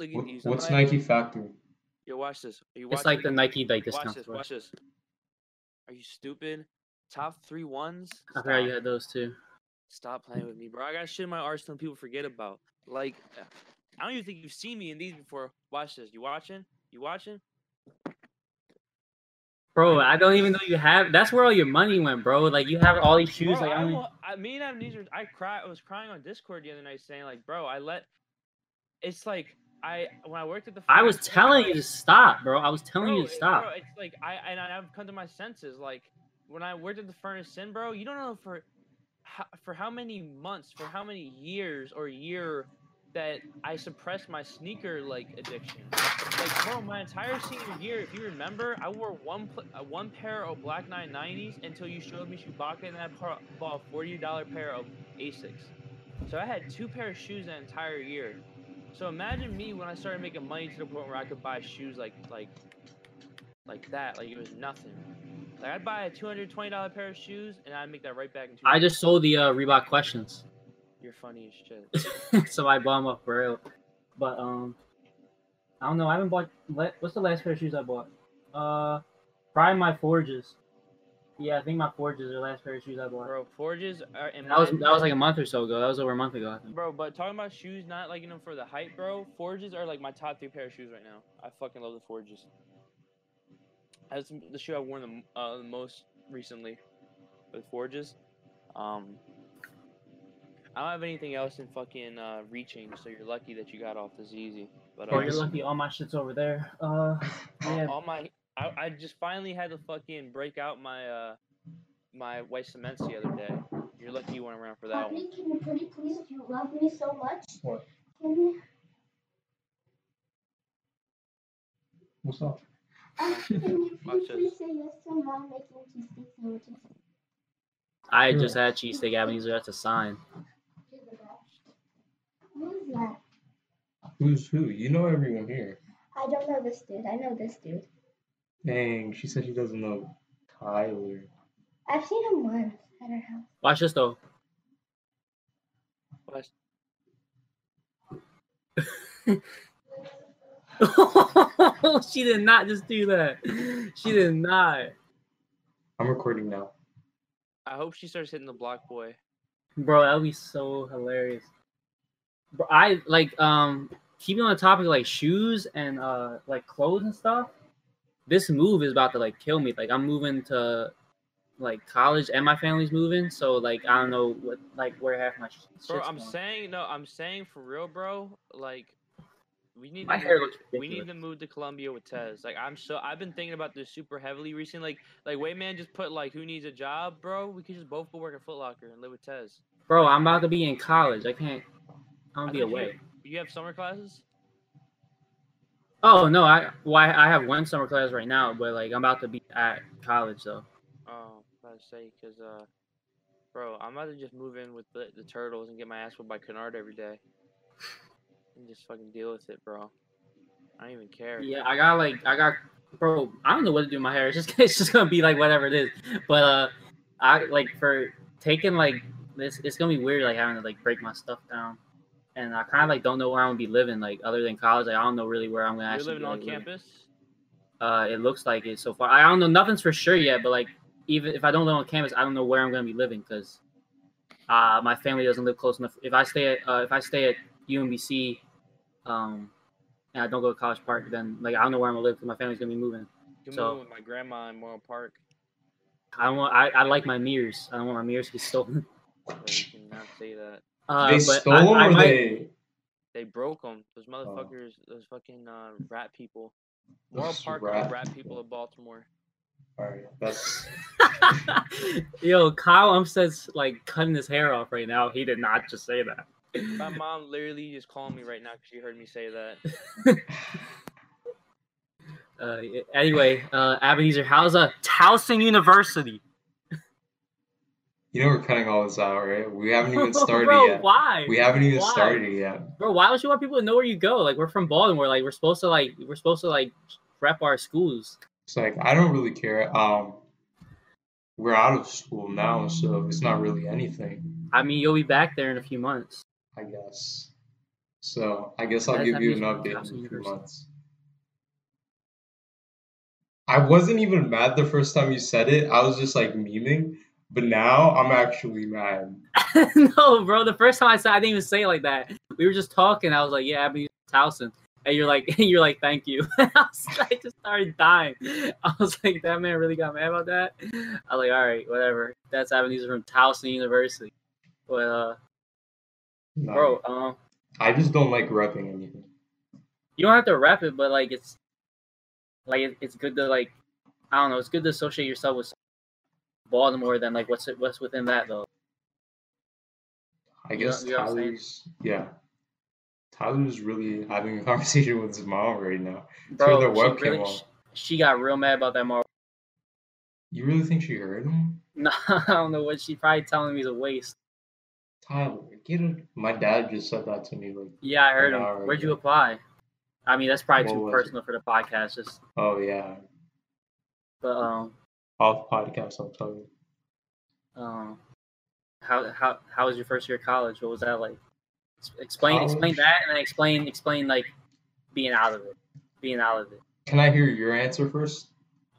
Look at these. what's Nike Factory? Yo, watch this. Are you It's like the Nike like Watch discount. this. Watch this. Are you stupid? Top three ones. I forgot you had those too. Stop playing with me, bro. I got shit in my arsenal people forget about. Like, uh, I don't even think you've seen me in these before. Watch this. You watching? You watching? Bro, I don't even know you have. That's where all your money went, bro. Like you have all these shoes. Bro, like I I, don't. wa- I, me and Amnesia, I cry. I was crying on Discord the other night, saying like, bro, I let. It's like I when I worked at the. I was telling you to stop, bro. I was telling you to stop. Bro, it's like I and I've come to my senses. Like when I worked at the furnace in, bro, you don't know for how, for how many months, for how many years or year that I suppressed my sneaker like addiction. Like bro, my entire senior year, if you remember, I wore one uh, one pair of Black 990s until you showed me Chewbacca, and I bought a forty dollar pair of Asics. So I had two pair of shoes that entire year. So imagine me when I started making money to the point where I could buy shoes like like like that, like it was nothing. Like I'd buy a two hundred twenty dollar pair of shoes and I'd make that right back into. I just sold the uh, Reebok questions, You're funny as shit. so I bought them up for real. But um, I don't know. I haven't bought. What's the last pair of shoes I bought? Uh, probably my Forges. Yeah, I think my Forges are the last pair of shoes I bought. Bro, Forges are in That was that was like a month or so ago. That was over a month ago. I think. Bro, but talking about shoes, not liking them for the hype, bro. Forges are like my top three pair of shoes right now. I fucking love the Forges. That's the shoe I've worn the, uh, the most recently with Forges. Um, I don't have anything else in fucking uh, reaching, so you're lucky that you got off this easy. But uh, Bro, you're lucky. All my shit's over there. Uh, all, yeah. all my, I, I just finally had to fucking break out my uh, my white cements the other day. You're lucky you weren't around for that one. Papi, can you pretty please, if you love me so much, What? can you, What's up? uh, can you please, please say yes to mom making cheesesteak sandwiches? I just had cheesesteak Ebenezer. That's a sign. You're the. Who is that? Who's who? You know everyone here. I don't know this dude. I know this dude. Dang, she said she doesn't know Tyler. I've seen him once at her house. Watch this though. But she did not just do that. She did not. I'm recording now. I hope she starts hitting the block boy. Bro, that would be so hilarious. Bro, I like um keeping on the topic like shoes and uh like clothes and stuff. This move is about to like kill me. Like I'm moving to like college and my family's moving, so like I don't know what like where half my sh- Bro, I'm going. saying no. I'm saying for real, bro. Like, we need My to move, we need to move to Columbia with Tez. Like, I'm so I've been thinking about this super heavily recently. Like, like Wayman just put like, who needs a job, bro? We could just both go work at Foot Locker and live with Tez. Bro, I'm about to be in college. I can't. I'm I gonna be thought you- away. You have summer classes? Oh no, I why I have one summer class right now, but like I'm about to be at college though. Oh, I was about to say, cause uh, bro, I'm about to just move in with the, the turtles and get my ass whipped by Kennard every day, and just fucking deal with it, bro. I don't even care. Yeah, I got like I got bro. I don't know what to do with my hair. It's just it's just gonna be like whatever it is. But uh, I like for taking like this. It's gonna be weird like having to like break my stuff down, and I kind of like don't know where I'm gonna be living like other than college. Like, I don't know really where I'm gonna You're actually living be, on living. campus. Uh, it looks like it so far. I don't know nothing's for sure yet, but like even if I don't live on campus, I don't know where I'm gonna be living because uh my family doesn't live close enough. If I stay at uh, if I stay at UMBC, um, and I don't go to College Park, then like I don't know where I'm gonna live because my family's gonna be moving. You can So- with my grandma in Memorial Park. I don't want. I, I like my mirrors. I don't want my mirrors to get stolen. You cannot say that. Uh, they stole I, them I or might- they? They broke them. Those Oh. motherfuckers, those fucking uh, rat people. Memorial Those Park rat are rat people people. of Baltimore. Alright, that's Yo, Kyle Umstead's like cutting his hair off right now. He did not just say that. My mom literally just calling me right now because she heard me say that. Uh, anyway, uh, Ebenezer, how's uh, Towson University? You know we're cutting all this out, right? We haven't even started Bro, yet. why? We haven't even Why? started yet. Bro, why don't you want people to know where you go? Like, we're from Baltimore. Like, we're supposed to like we're supposed to like rep our schools. It's like I don't really care. Um, we're out of school now, so it's not really anything. I mean, you'll be back there in a few months. I guess. So I guess I'll give you an update in a few months. I wasn't even mad the first time you said it. I was just like memeing, but now I'm actually mad. no, bro. The first time I said, I didn't even say it like that. We were just talking. I was like, "Yeah, Avenue Towson," and you're like, "You're like, thank you." I, was, I just started dying. I was like, "That man really got mad about that." I was like, "All right, whatever." That's avenues from Towson University. But uh, No, bro, um, I just don't like repping anything. you don't have to rep it, but like it's like it, it's good to like I don't know. It's good to associate yourself with Baltimore than like what's it, what's within that though. I guess you know what I'm saying? Tyler's yeah. Tyler's really having a conversation with his mom right now. Bro, the she, webcam really, she, she got real mad about that Marvel. You really think she heard him? No, I don't know what she probably telling me is a waste. Tyler, get it. My dad just said that to me. Like, Yeah, I heard him. Where'd you apply? I mean, that's probably What too was it? personal for the podcast. Just, oh yeah, but um, off podcast. I'll tell you. um, how how how was your first year of college? What was that like? Explain explain that, and then explain explain like being out of it, being out of it. Can I hear your answer first?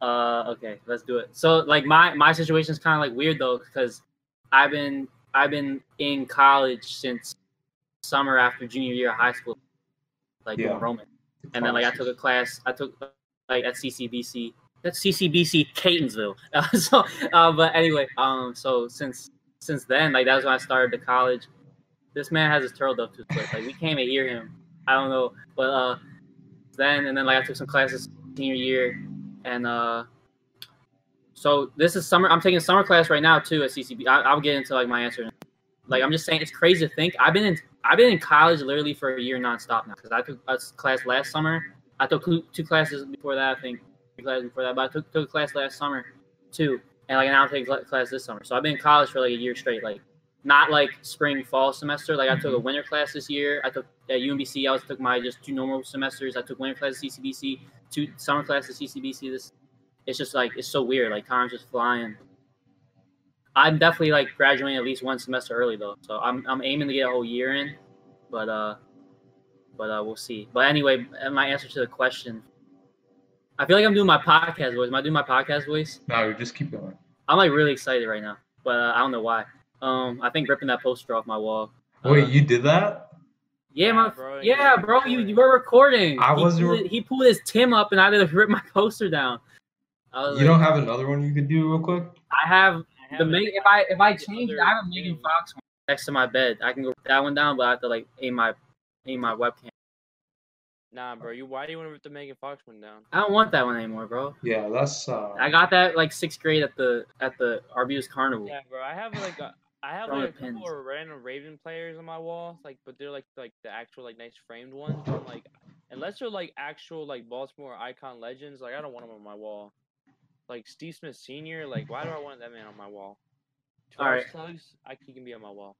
Uh, okay, let's do it. So like my my situation is kind of like weird though because I've been I've been in college since summer after junior year of high school, like Yeah. Roman. and then like I took a class. I took like at CCBC. That's CCBC Catonsville. Uh, so, uh, but anyway, um, so since since then, like that was when I started the college. This man has his turtle dove to foot. Like we can't even hear him. I don't know, but uh, then and then like I took some classes senior year, and uh, so this is summer. I'm taking summer class right now too at CCB. I, I'll get into like my answer. Like I'm just saying, it's crazy to think I've been in I've been in college literally for a year nonstop now because I took a class last summer. I took two classes before that. I think classes before that, but I took took a class last summer too, and like now I'm taking cl- class this summer. So I've been in college for like a year straight. Like not like spring fall semester. Like I took a winter class this year. I took at UMBC. I was took my just two normal semesters. I took winter class at CCBC, two summer class at CCBC. This it's just like it's so weird. Like time's just flying. I'm definitely like graduating at least one semester early though, so I'm I'm aiming to get a whole year in, but uh, but uh, we'll see. But anyway, my answer to the question, I feel like I'm doing my podcast voice. Am I doing my podcast voice? No, just keep going. I'm like really excited right now, but uh, I don't know why. Um, I think ripping that poster off my wall. Wait, Uh, you did that? yeah, Yeah, my, bro, yeah, you- bro, you, you were recording. I He wasn't pulled re- he pulled his Tim up, and I did a rip my poster down. I was You like, don't have another one you could do real quick? I have I the have Meg- it- if I if I change it, I have a Megan. Fox one next to my bed. I can go that one down, but I have to like aim my aim my webcam. Nah, bro. You why do you want to rip the Megan Fox one down? I don't want that one anymore, bro. Yeah, that's uh I got that like sixth grade at the at the Arbutus Carnival. Yeah, bro. I have like a I have like a couple pins. of random Raven players on my wall, like, but they're like like the actual like nice framed ones. But like, unless they're like actual like Baltimore icon legends, like I don't want them on my wall. Like Steve Smith Senior, like why do I want that man on my wall? All right. Charles Tugs, I he can be on my wall.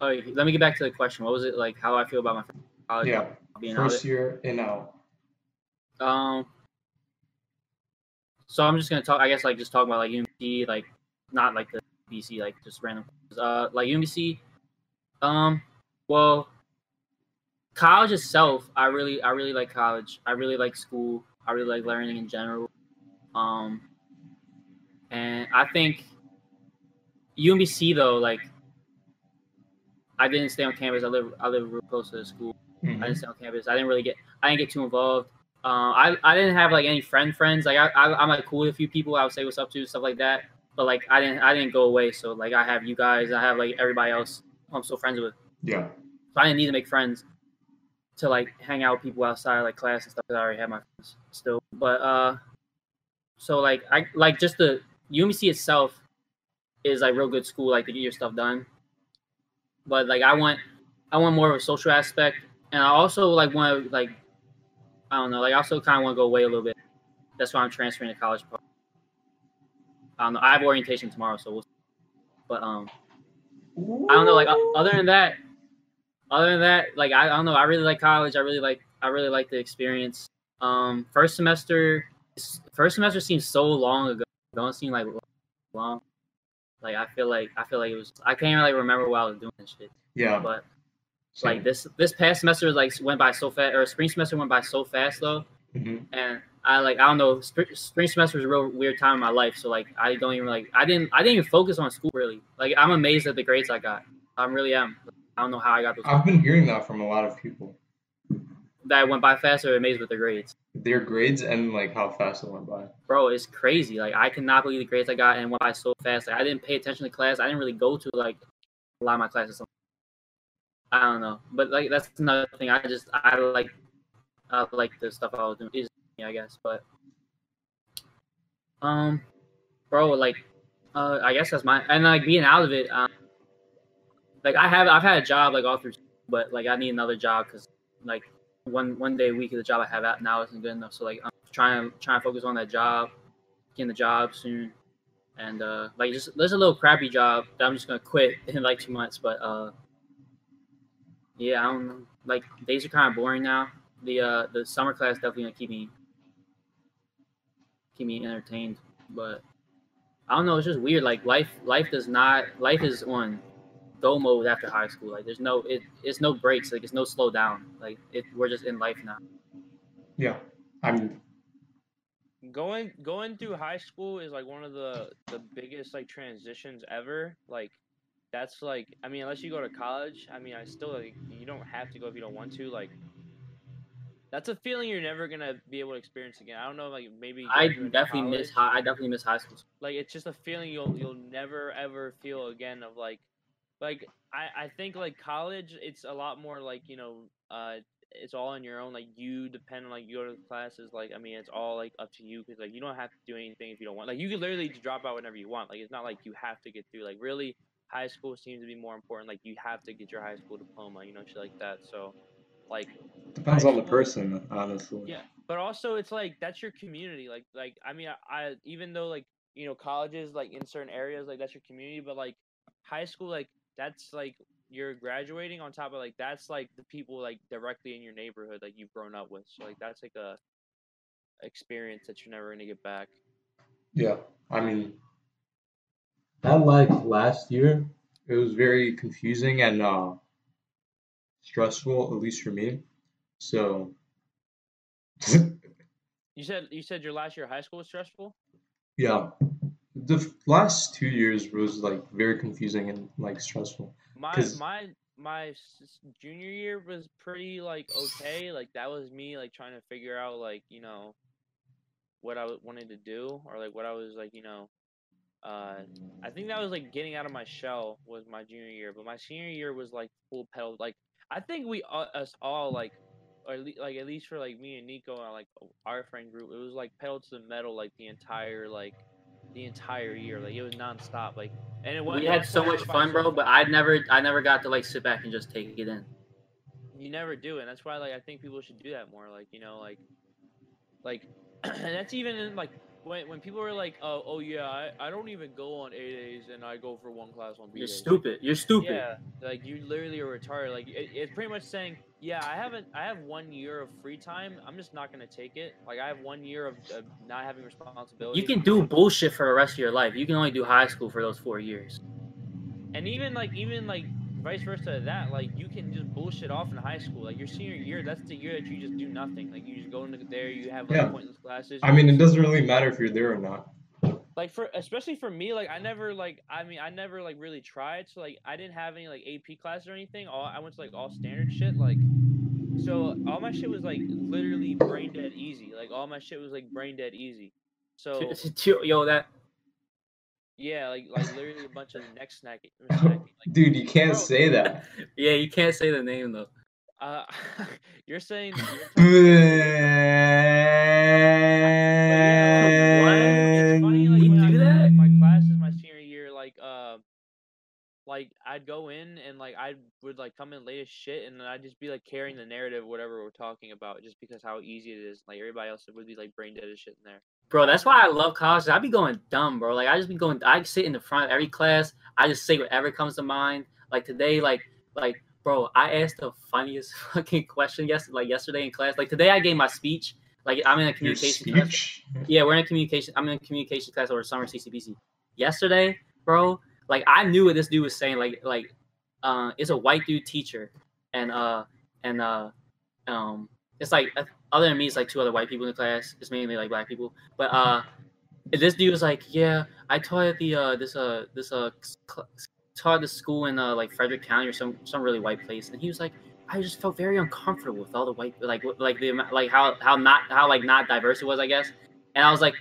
Oh, let me get back to the question. What was it like? How I feel about my first college yeah. being? First year in out. Um. So I'm just gonna talk. I guess like just talk about like UMBC, like not like the BC, like just random. Uh, like UMBC. Um. Well, college itself, I really, I really like college. I really like school. I really like learning in general. Um. And I think UMBC though, like, I didn't stay on campus. I live, I live real close to the school. I Mhm. didn't stay on campus. I didn't really get. I didn't get too involved. Um, I I didn't have like any friend friends. Like I, I I'm like cool with a few people. I would say what's up to stuff like that. But like I didn't I didn't go away. So like I have you guys. I have like everybody else. who I'm still friends with. Yeah. So I didn't need to make friends to like hang out with people outside like class and stuff. I already had my friends still. But uh, so like I like just the UMBC itself is like real good school like to get your stuff done. But like I want I want more of a social aspect, and I also like want to like I don't know like I also kind of want to go away a little bit. That's why I'm transferring to college. Park. I don't know. I have orientation tomorrow, so we'll. But um, I don't know. Like other than that, other than that, like I, I don't know. I really like college. I really like. I really like the experience. Um, first semester, first semester seems so long ago. It Don't seem like long. Like I feel like I feel like it was. I can't even like remember what I was doing and shit. Yeah. But Like this this past semester like went by so fast, or spring semester went by so fast though, Mhm. and I like I don't know. Spring, spring semester was a real weird time in my life, so like I don't even like I didn't I didn't even focus on school really. Like I'm amazed at the grades I got. I'm really am. I don't know how I got those. I've been hearing that from a lot of people. that went by fast or amazed with the grades. Their grades and like how fast it went by. Bro, it's crazy. Like I cannot believe the grades I got and went by so fast. Like I didn't pay attention to class. I didn't really go to like a lot of my classes. I don't know, but like that's another thing. I just I like I like the stuff I was doing. Is I guess, but um, bro, like uh, I guess that's my and like being out of it. Um, like I have I've had a job like all through, but like I need another job because like one one day a week of the job I have out now isn't good enough. So like I'm trying trying to focus on that job, getting the job soon, and uh like just there's a little crappy job that I'm just gonna quit in like two months. But uh yeah, I don't know. Like days are kind of boring now. The uh the summer class definitely gonna keep me keep me entertained, but I don't know. It's just weird. Like life life does not life is on go mode after high school. Like there's no it it's no breaks. Like it's no slow down. Like it we're just in life now. Yeah. I'm going going through high school is like one of the the biggest like transitions ever like that's like i mean unless you go to college i mean i still like you don't have to go if you don't want to like that's a feeling you're never gonna be able to experience again i don't know like maybe I definitely miss high. I definitely miss high school. like it's just a feeling you'll you'll never ever feel again of like like i i think like college it's a lot more like you know uh it's all on your own like you depend on like you go to classes like i mean it's all like up to you because like you don't have to do anything if you don't want like you can literally drop out whenever you want like it's not like you have to get through like really high school seems to be more important like you have to get your high school diploma you know shit like that so like depends on the person, honestly. yeah, but also it's like that's your community. Like like I mean I, I even though like you know colleges like in certain areas like that's your community, but like high school like that's like you're graduating on top of like that's like the people like directly in your neighborhood like you've grown up with. So like that's like a experience that you're never gonna get back. Yeah, I mean, that like last year, it was very confusing and uh, stressful, at least for me. So, You said you said your last year of high school was stressful. yeah, the last two years was like very confusing and like stressful. My my my junior year was pretty like okay. Like that was me like trying to figure out like you know what I w- wanted to do or like what I was like you know. Uh, I think that was like getting out of my shell was my junior year, but my senior year was like full pedal. Like I think we all, us all like, or at le- like at least for like me and Nico and like our friend group, it was like pedal to the metal like the entire like the entire year. Like it was nonstop. Like and it went. We had so much fun, bro. But I never I never got to like sit back and just take it in. you never do and that's why like i think people should do that more like you know like like and that's even in like when, when people are like oh oh yeah I, I don't even go on a days and i go for one class on b You're days stupid. You're stupid. yeah like you literally are retarded like it, it's pretty much saying yeah i haven't i have one year of free time i'm just not gonna take it like i have one year of, of not having responsibility You can do bullshit for the rest of your life. You can only do high school for those four years. and even like even like vice versa to that like you can just bullshit off in high school. Like your senior year that's the year that you just do nothing. Like you just go into there you have like Yeah. pointless classes I mean, it doesn't really matter if you're there or not. like for especially for me like i never like i mean i never like really tried so like i didn't have any like ap classes or anything. All i went to like all standard shit like so all my shit was like literally brain dead easy. Like all my shit was like brain dead easy. So Yo, that yeah like like literally a bunch of neck snacking snacking, like Dude, you can't Bro. say that. yeah, you can't say the name though. uh you're saying you're It's funny, You do that? like, my classes my senior year, like uh, like I'd go in and like I would like come in late as shit, and then I'd just be like carrying the narrative, whatever we're talking about, just because how easy it is. Like everybody else would be like brain dead as shit in there. Bro, that's why I love college. I be going dumb, bro. Like I just be going. I sit in the front of every class. I just say whatever comes to mind. Like today, like like bro, I asked the funniest fucking question yes like yesterday in class. Like today, I gave my speech. Like I'm in a communication class. Yeah, we're in a communication. I'm in a communication class over summer CCBC. Yesterday, bro, like I knew what this dude was saying. Like, like, uh, it's a white dude teacher, and uh and uh um it's like uh, other than me, it's like two other white people in the class. It's mainly like black people, but uh this dude was like, yeah, I taught at the uh this uh this uh cl- taught the school in uh like Frederick County or some some really white place, and he was like. I just felt very uncomfortable with all the white, like, like the like how how not how like not diverse it was, I guess. And I was like,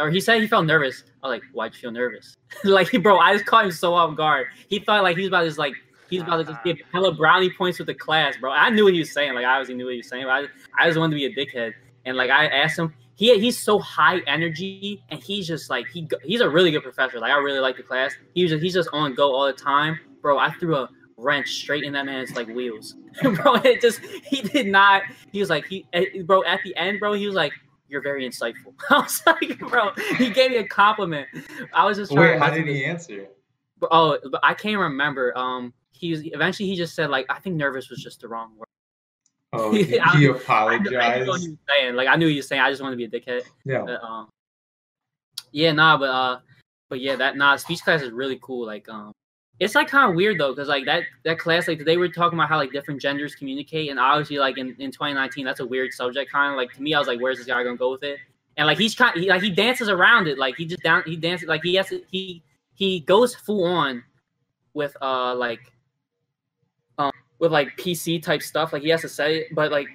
or he said he felt nervous. I was like, why'd you feel nervous? like, bro, I just caught him so off guard. He felt like he was about to just like he was about to just give hella brownie points with the class, bro. I knew what he was saying. Like, I obviously knew what he was saying. But I, I just wanted to be a dickhead. And like, I asked him. He, he's so high energy, and he's just like he he's a really good professor. Like I really like the class. He's just, he's just on go all the time, bro. I threw a wrench straight in that man's like wheels, bro. It just he did not. He was like he, eh, bro. At the end, bro, he was like, "You're very insightful." I was like, bro, he gave me a compliment. I was just trying Wait, to how did he answer? Oh, but I can't remember. Um, he was eventually he just said like I think nervous was just the wrong word. Oh, he, I- he I I knew what apologized. he was saying. Like I knew he was saying I just wanted to be a dickhead. Yeah. But, um, yeah, nah, but uh, but yeah, that nah, speech class is really cool. Like um, it's like kind of weird though, because like that that class, like they were talking about how like different genders communicate, and obviously like in, in 2019, that's a weird subject. Kind of like to me, I was like, where's this guy gonna go with it? And like he's kind, he, like he dances around it, like he just down, he dances like he has to, he he goes full on with uh like with like PC type stuff, like he has to say it, but like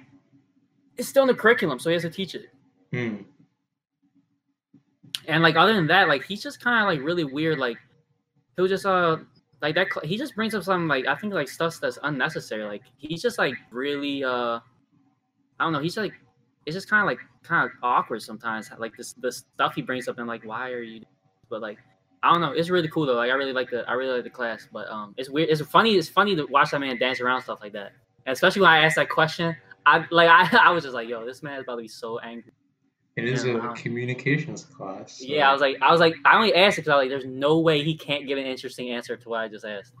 it's still in the curriculum, so he has to teach it. Hmm. And like other than that, like he's just kind of like really weird. Like he'll just uh like that. He just brings up some like I think like stuff that's unnecessary. Like he's just like really uh I don't know. He's like it's just kind of like kind of awkward sometimes. Like this the stuff he brings up and like why are you? But like I don't know. It's really cool though. Like I really like the I really like the class. But um it's weird. It's funny. It's funny to watch that man dance around stuff like that. And especially when I asked that question. I like I, I was just like, yo, this man is about to be so angry. It is a communications class. so- Yeah, I was like, I was like, I only asked it because I was like, there's no way he can't give an interesting answer to what I just asked.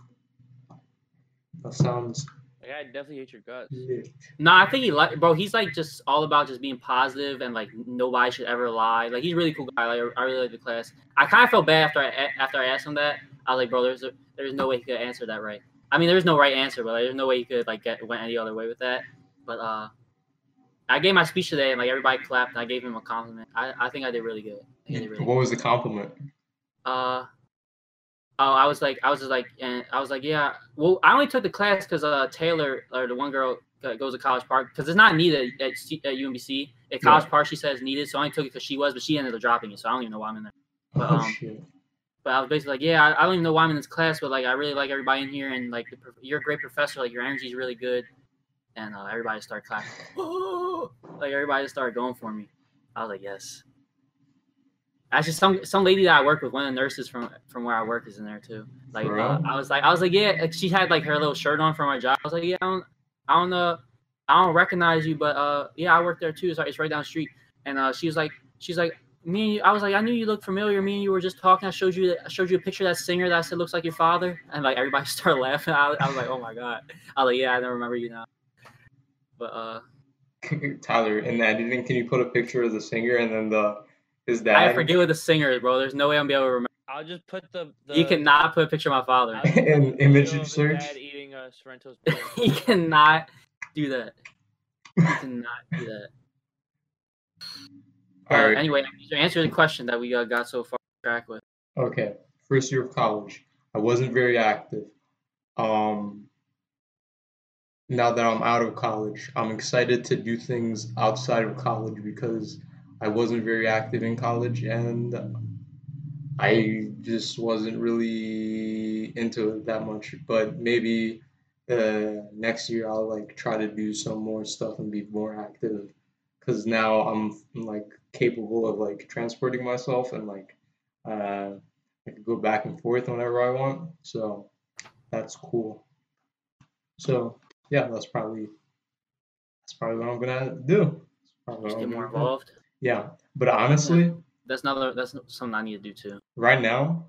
That sounds Like, I definitely hate your guts. lit. No, I think he like, bro. He's like just all about just being positive and like nobody should ever lie. Like he's a really cool guy. Like I really like the class. I kind of felt bad after I after I asked him that. I was like, bro, there's a, there's no way he could answer that right. I mean, there's no right answer, but like, there's no way he could like get went any other way with that. But uh, I gave my speech today and like everybody clapped and I gave him a compliment. I, I think I did really good. I did really What was the compliment? uh oh i was like i was just like and i was like yeah. Well i only took the class because uh taylor or the one girl that goes to college park because it's not needed at, at umbc at college Yeah. park she says needed so i only took it because she was but she ended up dropping it so i don't even know why i'm in there. But, Oh um, shit. but i was basically like yeah I, I don't even know why i'm in this class but like i really like everybody in here and like the, you're a great professor like your energy's really good. And uh, everybody started clapping. Like everybody just started going for me. I was like yes Actually, some some lady that I work with, one of the nurses from from where I work, is in there too. Like, uh. I was like, I was like, yeah. like, She had like her little shirt on from her job. I was like, yeah, I don't, I don't know, I don't recognize you, but uh, yeah, I work there too. It's like it's right down the street. And uh, she was like, she's like, me and you. I was like, I knew you looked familiar. Me and you were just talking. I showed you, I showed you a picture of that singer that I said looks like your father, and like everybody started laughing. I, I was like, oh my god. I was like, yeah, I don't remember you now. But uh, Tyler, in the editing, can you put a picture of the singer and then the his dad? I forget what the singer is, bro. There's no way I'm gonna be able to remember. I'll just put the. the You cannot put a picture of my father. I'll just put An image video of the search? Dad eating uh, Sorrento's he cannot do that. He cannot do that. All Uh, right. Anyway, to answer the question that we uh, got so far off track with. Okay. First year of college. I wasn't very active. Um now that I'm out of college, I'm excited to do things outside of college because I wasn't very active in college and I just wasn't really into it that much. But maybe uh, next year I'll like try to do some more stuff and be more active because now I'm like capable of like transporting myself and like uh, I can go back and forth whenever I want. So that's cool. So yeah, that's probably that's probably what I'm gonna do. That's probably what Just get more involved. Yeah, but honestly, That's another. That's something I need to do too. right now,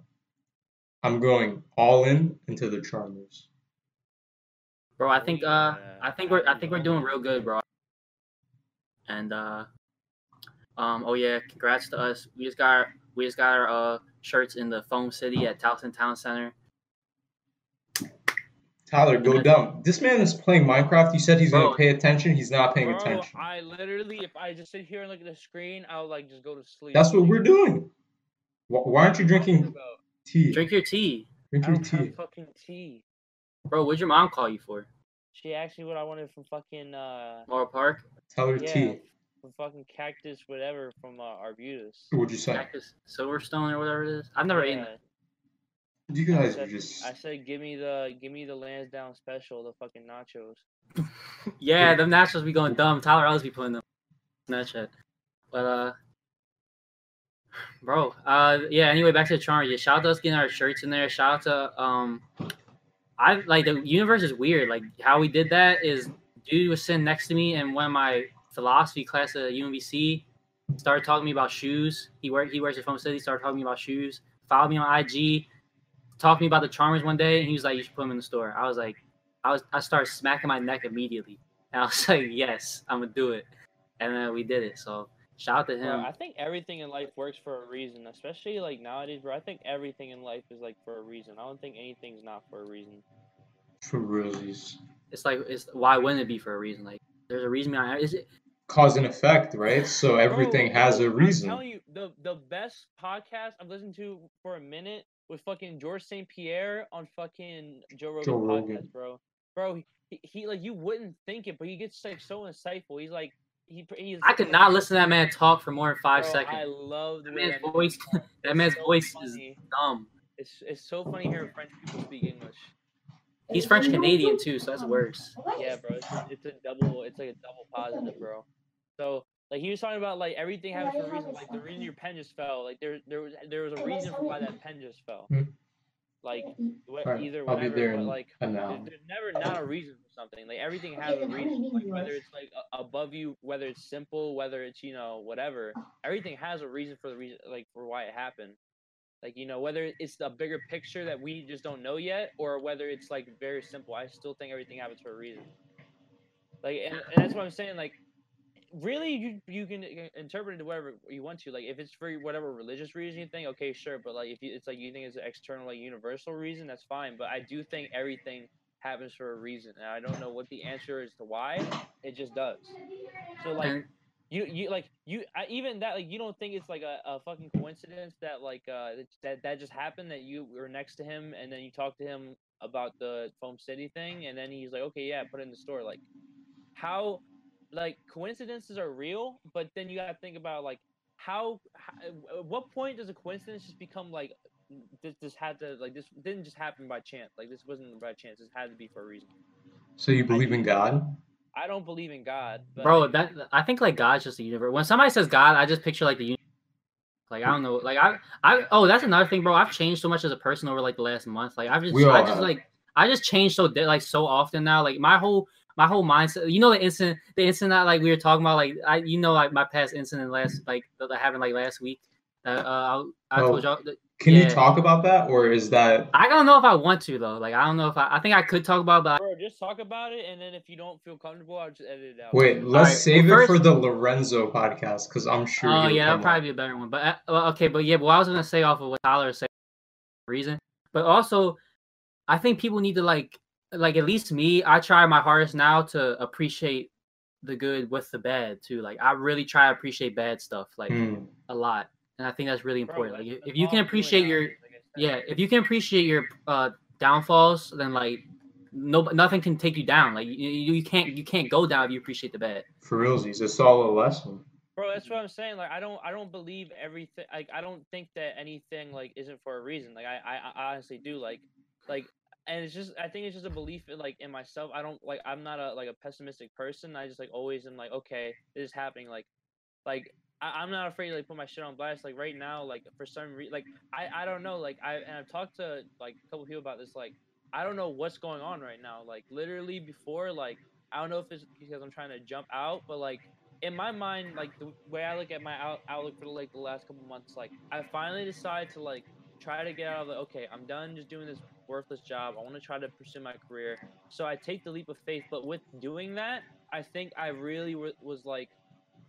I'm going all in into the Charmers. Bro, I think uh, I think we're I think we're doing real good, bro. And uh, um, oh yeah, congrats to us. We just got our, we just got our uh shirts in the Foam City at Towson Town Center. Tyler, go dumb. This man is playing Minecraft. You said he's Bro. gonna pay attention. He's not paying Bro, attention. I literally, if I just sit here and look at the screen, I'll like just go to sleep. That's what we're doing. Wh- Why aren't you What are talking drinking tea? Drink your tea, Drink I your don't have tea. fucking tea. bro. What'd your mom call you for? She asked me what I wanted from fucking uh Laurel Park, Tell her yeah, tea. from fucking cactus whatever from uh, Arbutus. What'd you say? Cactus Silverstone or whatever it is. I've never eaten. Yeah. That. You I guys are said, just. I said, give me the, give me the Lansdowne special, the fucking nachos. Yeah, them nachos be going dumb. Tyler always be putting them on Snapchat. But uh bro, uh yeah, anyway, back to the charm. Yeah, shout out to us getting our shirts in there. Shout out to um I like the universe is weird. Like how we did that is dude was sitting next to me in one of my philosophy class at UMBC, started talking to me about shoes. He work he works at Foam City, started talking to me about shoes, followed me on IG, talked to me about the charmers one day, and he was like, You should put them in the store. I was like, I was I started smacking my neck immediately. And I was like, Yes, I'm gonna do it. And then we did it. So shout out to Bro, him. I think everything in life works for a reason, especially like nowadays, bro. I think everything in life is like for a reason. I don't think anything's not for a reason. For realsies. It's like it's why wouldn't it be for a reason? Like there's a reason behind it. Is it Cause and effect, right? So everything Bro, has reason. I'm telling you, the the best podcast I've listened to for a minute was fucking George St. Pierre on fucking Joe Rogan Joe podcast, bro. Bro, he, he like you wouldn't think it, but he gets like so insightful. He's like he he's. I could not listen to that man talk for more than five Bro, seconds. I love the That man's voice that man's so voice is dumb. It's it's so funny hearing French people speak English. He's French Canadian too, so that's worse. Yeah, bro, it's it's a double. It's like a double positive, bro. So like he was talking about like everything happens for a reason. Like the reason your pen just fell. Like there there was there was a reason for why that pen just fell. Hmm. Like wh- Alright, either I'll be whatever, there but in like an there- hour. there's never not a reason for something. Like everything has a reason. Like whether it's like above you, whether it's simple, whether it's you know whatever. Everything has a reason for the reason, like for why it happened. Like you know whether it's a bigger picture that we just don't know yet, or whether it's like very simple. I still think everything happens for a reason. Like and, and that's what I'm saying. Like really, you you can uh, uh, interpret it to whatever you want to. Like if it's for whatever religious reason you mm-hmm. think, okay, sure. But like if you, it's like you think it's an external, like universal reason, that's fine. But I do think everything happens for a reason, and I don't know what the answer is to why. It just does. So like you you like you I, even that like you don't think it's like a, a fucking coincidence that like uh that- that that just happened that you were next to him and then you talked to him about the foam city thing and then he's like okay yeah put it in the store like how like coincidences are real but then you gotta think about like how, how at what point does a coincidence just become like this this had to like this didn't just happen by chance like this wasn't by chance this had to be for a reason So you believe in God? i don't believe in god but bro, that I think like God's just the universe. When somebody says God, I just picture like the universe. Like I don't know, like I, I oh that's another thing, bro. I've changed so much as a person over like the last month. Like I've just, We I just have. like, I just changed so like so often now. Like my whole, my whole mindset. You know the incident, the incident that like we were talking about. Like I, you know, like my past incident last, like that that happened like last week. Uh, uh I, I Oh. told y'all. That, Can Yeah. you talk about that, or is that I don't know if I want to though. Like I don't know if I. I think I could talk about, it, but Bro, just talk about it, and then if you don't feel comfortable, I'll just edit it out. wait? Let's Alright, save well, it for the Lorenzo podcast because I'm sure. Oh yeah, that'll come probably be a better one. But uh, okay, but yeah, but what I was gonna say off of what Tyler said, reason. But also, I think people need to like, like at least me. I try my hardest now to appreciate the good with the bad too. Like I really try to appreciate bad stuff like up. Hmm. a lot, and I think that's really important. that's- Like if, if you can appreciate your like yeah, if you can appreciate your uh downfalls, then like no nothing can take you down. Like you, you you can't you can't go down if you appreciate the bad. For realsies, it's all a lesson. Bro, that's what I'm saying. Like, I don't, I don't believe everything. Like, I don't think that anything like isn't for a reason. Like, I, I, I honestly do. Like, like, and it's just, I think it's just a belief in like in myself. I don't like, I'm not a like a pessimistic person. I just like always am like, okay, this is happening. Like, like I, I'm not afraid to like put my shit on blast. Like right now, like for some reason, like I, I don't know. Like I, and I've talked to like a couple people about this. Like, I don't know what's going on right now. Like literally before, like I don't know if it's because I'm trying to jump out, but like in my mind, like the way I look at my out- outlook for like the last couple months, like I finally decided to like try to get out of the okay, I'm done just doing this worthless job. I want to try to pursue my career. So I take the leap of faith, but with doing that, I think I really w- was like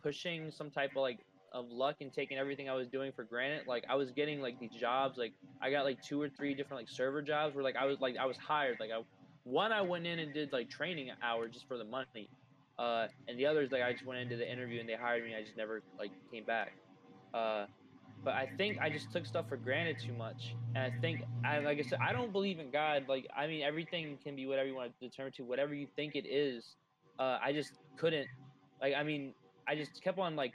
pushing some type of like of luck and taking everything I was doing for granted. Like I was getting like these jobs, like I got like two or three different like server jobs where like I was like I was hired, like I one I went in and did like training hours just for the money, uh, and the others like I just went into the interview and they hired me. I just never like came back. Uh, but I think I just took stuff for granted too much, and I think I like I said I don't believe in God. Like I mean everything can be whatever you want to determine to whatever you think it is. Uh, I just couldn't like I mean I just kept on like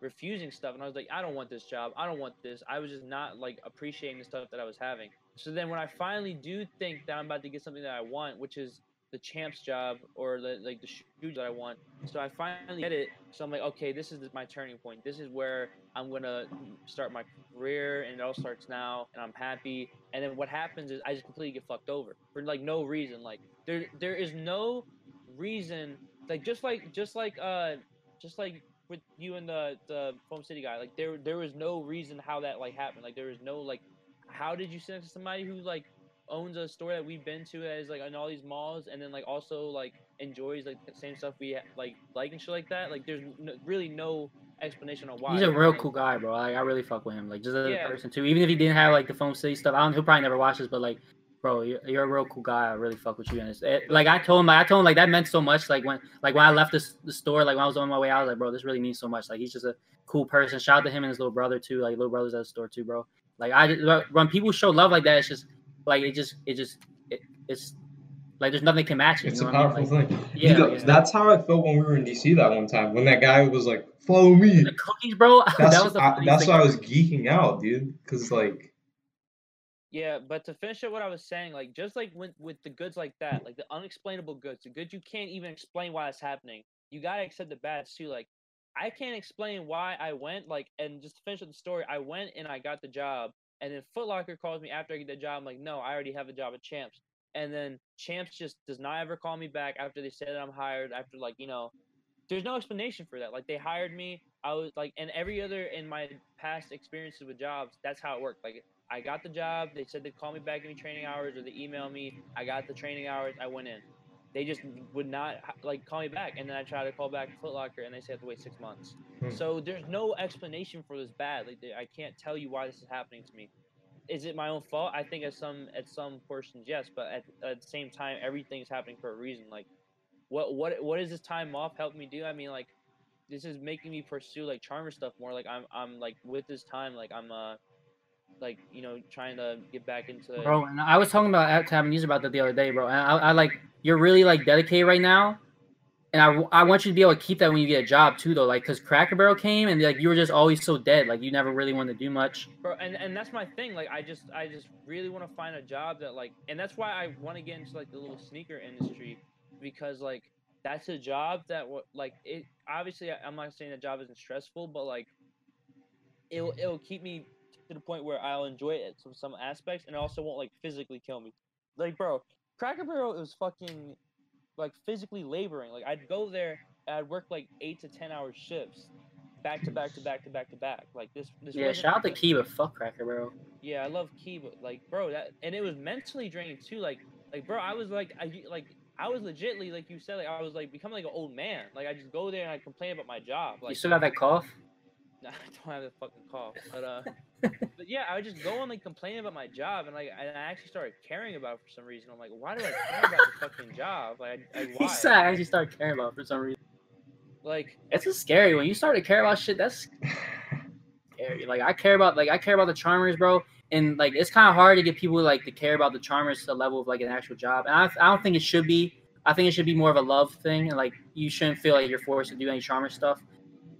refusing stuff and I was like I don't want this job. I don't want this. I was just not like appreciating the stuff that I was having. So then when I finally do think that I'm about to get something that I want, which is the champs job or the like the shoes that I want. So I finally get it. So I'm like, okay, this is my turning point. This is where I'm gonna start my career, and it all starts now, and I'm happy. And then what happens is I just completely get fucked over for like no reason. Like there there is no reason. Like just like just like uh just like with you and the the Foam City guy. Like there there was no reason how that like happened. Like there was no like how did you send to somebody who like owns a store that we've been to as like in all these malls and then like also like enjoys like the same stuff we like like and shit like that like there's no, really no explanation on why He's a real cool guy, bro. Like, I really fuck with him. Like just as a Yeah. person too. Even if he didn't have like the Foam City stuff, I don't. He'll probably never watch this, but like, bro, you're, you're a real cool guy. I really fuck with you. And it's, it, like I told him, like, I told him like that meant so much. Like when like when I left this the store, like when I was on my way out, I was like, bro, this really means so much. Like he's just a cool person. Shout out to him and his little brother too. Like little brothers at the store too, bro. Like I just, when people show love like that, it's just like it just it just it, it's like there's nothing can match it. It's you a know what I powerful mean? Like, thing. yeah, You know, like, that's how I felt when we were in DC that one time. When that guy was like, "Follow me." the cookies, bro. That's that was the I, that's why I was geeking out, dude. Cause like, Yeah, but to finish up what I was saying, like just like with with the goods like that, like the unexplainable goods, the goods you can't even explain why it's happening. You gotta accept the bads too. Like I can't explain why I went. Like and just to finish up the story, I went and I got the job, and then Foot Locker calls me after I get the job. I'm like, no, I already have a job at Champs. And then Champs just does not ever call me back after they say that I'm hired. After like you know, there's no explanation for that. Like they hired me. I was like, and every other in my past experiences with jobs, that's how it worked. Like I got the job. They said they'd call me back any training hours, or they email me. I got the training hours. I went in. They just would not like call me back, and then I try to call back Foot Locker, and they say I have to wait six months. Hmm. So there's no explanation for this bad. Like I can't tell you why this is happening to me. Is it my own fault? I think at some at some portions yes, but at, at the same time, everything's happening for a reason. Like, what what what is this time off help me do? I mean, like, this is making me pursue like charmer stuff more. Like I'm I'm like with this time, like I'm uh like you know trying to get back into bro. And I was talking about at Tab News about that the other day, bro. And I, I like you're really like dedicated right now, and I, I want you to be able to keep that when you get a job too, though. Like, cause Cracker Barrel came and like you were just always so dead, like you never really wanted to do much. bro and, and that's my thing like i just i just really want to find a job that like and that's why i want to get into like the little sneaker industry because like that's a job that wa- like it obviously i'm not saying the job isn't stressful but like it'll it'll keep me to the point where i'll enjoy it from some aspects and it also won't like physically kill me like bro cracker barrel is fucking like physically laboring like i'd go there and i'd work like eight to ten hour shifts back to back to back to back to back like this this Yeah, shout out to but fuck Cracker Barrel. yeah, I love but like, bro, that and it was mentally draining too. Like, like, bro, I was like, I like, I was legitly like you said, like, I was like becoming like an old man. Like, I just go there and I complain about my job. Like, you still got that cough? Nah, I don't have the fucking cough, but uh, but yeah, I would just go and like complain about my job, and like, and I actually started caring about it for some reason. I'm like, why do I care about the fucking job? Like, I, why? said I actually started caring about it for some reason. Like, It's just scary when you start to care about shit. That's scary. Like I care about like I care about the charmers, bro. And like it's kind of hard to get people like to care about the charmers to the level of like an actual job. And I, I don't think it should be. I think it should be more of a love thing, and like you shouldn't feel like you're forced to do any charmer stuff.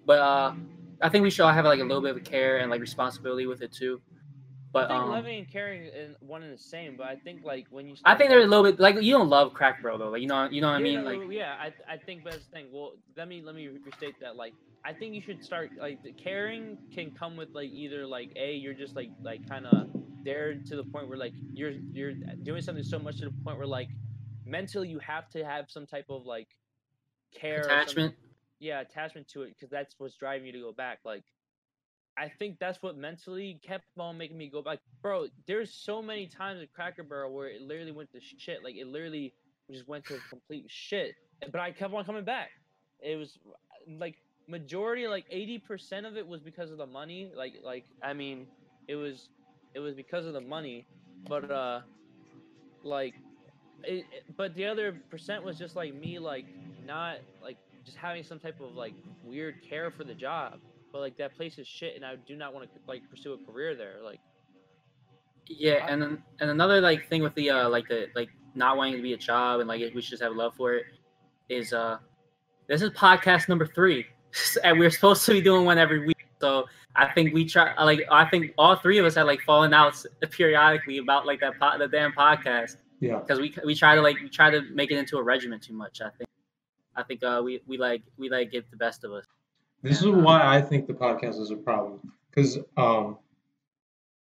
But uh, I think we should all have like a little bit of care and like responsibility with it too. But I think um, loving and caring is one and the same. But I think like when you, I think they're a little bit like you don't love crack, bro. Though, like you know, you know what I mean? Like yeah, I, I think that's the thing. Well, let me let me restate that. Like, I think you should start like the caring can come with like either like a you're just like like kind of there to the point where like you're you're doing something so much to the point where like mentally you have to have some type of like care attachment. Yeah attachment to it because that's what's driving you to go back like i think that's what mentally kept on making me go back. Bro there's so many times at cracker barrel where it literally went to shit like it literally just went to complete shit but i kept on coming back. It was like majority like 80% of it was because of the money like like i mean it was it was because of the money but uh like it, it- but the other percent was just like me, like not like just having some type of like weird care for the job. But like that place is shit, and I do not want to like pursue a career there. Like Yeah, and then and another like thing with the uh like the like not wanting to be a job and like we should just have love for it is uh this is podcast number three and we're supposed to be doing one every week. So I think we try like I think all three of us had like fallen out periodically about like that po- the damn podcast Yeah. because we we try to like we try to make it into a regiment too much. I think I think uh we we like we like get the best of us. This is Yeah. why I think the podcast is a problem. Because, um,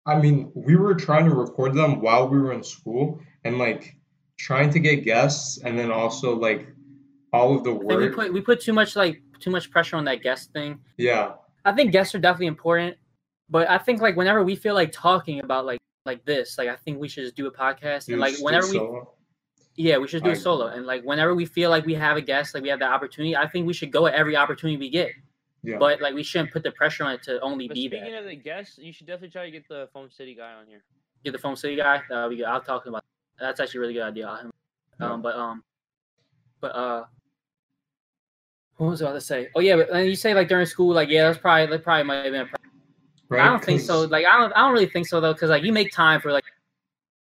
I mean, we were trying to record them while we were in school and like trying to get guests and then also like all of the think we work. put we put too much like too much pressure on that guest thing. Yeah. I think guests are definitely important, but I think like whenever we feel like talking about like like this, like I think we should just do a podcast Dude, and like whenever we. Yeah we should do I a solo and like whenever we feel like we have a guest like we have that opportunity, I think we should go at every opportunity we get. Yeah. But like we shouldn't put the pressure on it to only but be speaking that. of the guests, you should definitely try to get the Foam City guy on here. Get the Foam city guy. Uh, we I'll talk about. That. That's actually a really good idea. Um, Yeah. but um, but uh. What was I about to say? Oh yeah, but and you say like during school, like yeah, that's probably that probably might have been a right? I don't think so. Like I don't I don't really think so though, because like you make time for like or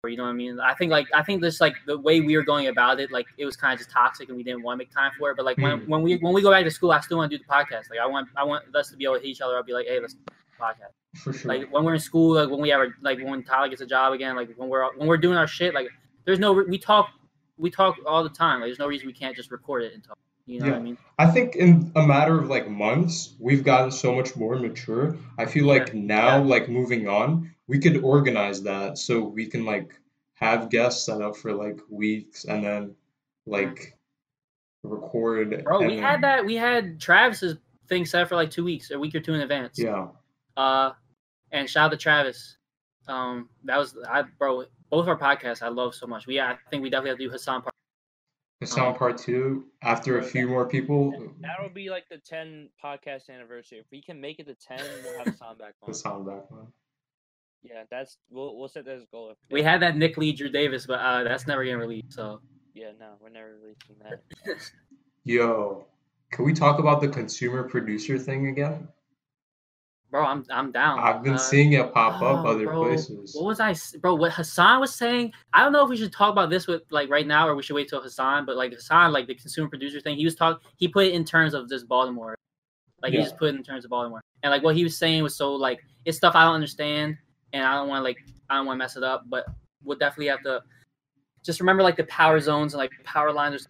you know what I mean? I think like I think this like the way we were going about it, like it was kind of just toxic and we didn't want to make time for it. But like when, Hmm. when we when we go back to school, I still want to do the podcast. Like I want I want us to be able to hit each other. I'll be like, hey, let's do the podcast. For sure. Like when we're in school, like when we have our, like when Tyler gets a job again, like when we're when we're doing our shit, like there's no we talk we talk all the time. Like there's no reason we can't just record it and talk. You know what I Yeah. mean? I think in a matter of like months, we've gotten so much more mature. I feel Yeah, like now, yeah. like moving on, we could organize that so we can like have guests set up for like weeks and then like record. Bro, we and- had that. We had Travis's thing set up for like two weeks, a week or two in advance. Yeah. Uh, and shout out to Travis. Um, that was I, bro. Both our podcasts I love so much. We I think we definitely have to do Hassan part. Hassan Um, part two after a few more people. That'll be like the 10 podcast anniversary. If we can make it to 10, we'll have Hassan back on. Hassan back on. Yeah, that's we'll we'll set that as a goal. We had that Nick Lee, Drew Davis, but uh, that's never getting released. So Yeah, no, we're never releasing that. Yo, can we talk about the consumer producer thing again? Bro, I'm I'm down. I've been Uh, seeing it pop up oh, other bro, places. What was I, bro? What Hassan was saying? I don't know if we should talk about this with like right now or we should wait till Hassan. But like Hassan, like the consumer producer thing, he was talking. He put it in terms of just Baltimore. Like Yeah. he just put it in terms of Baltimore, and like what he was saying was so like it's stuff I don't understand, and I don't want like I don't want to mess it up. But we'll definitely have to just remember like the power zones and like power lines.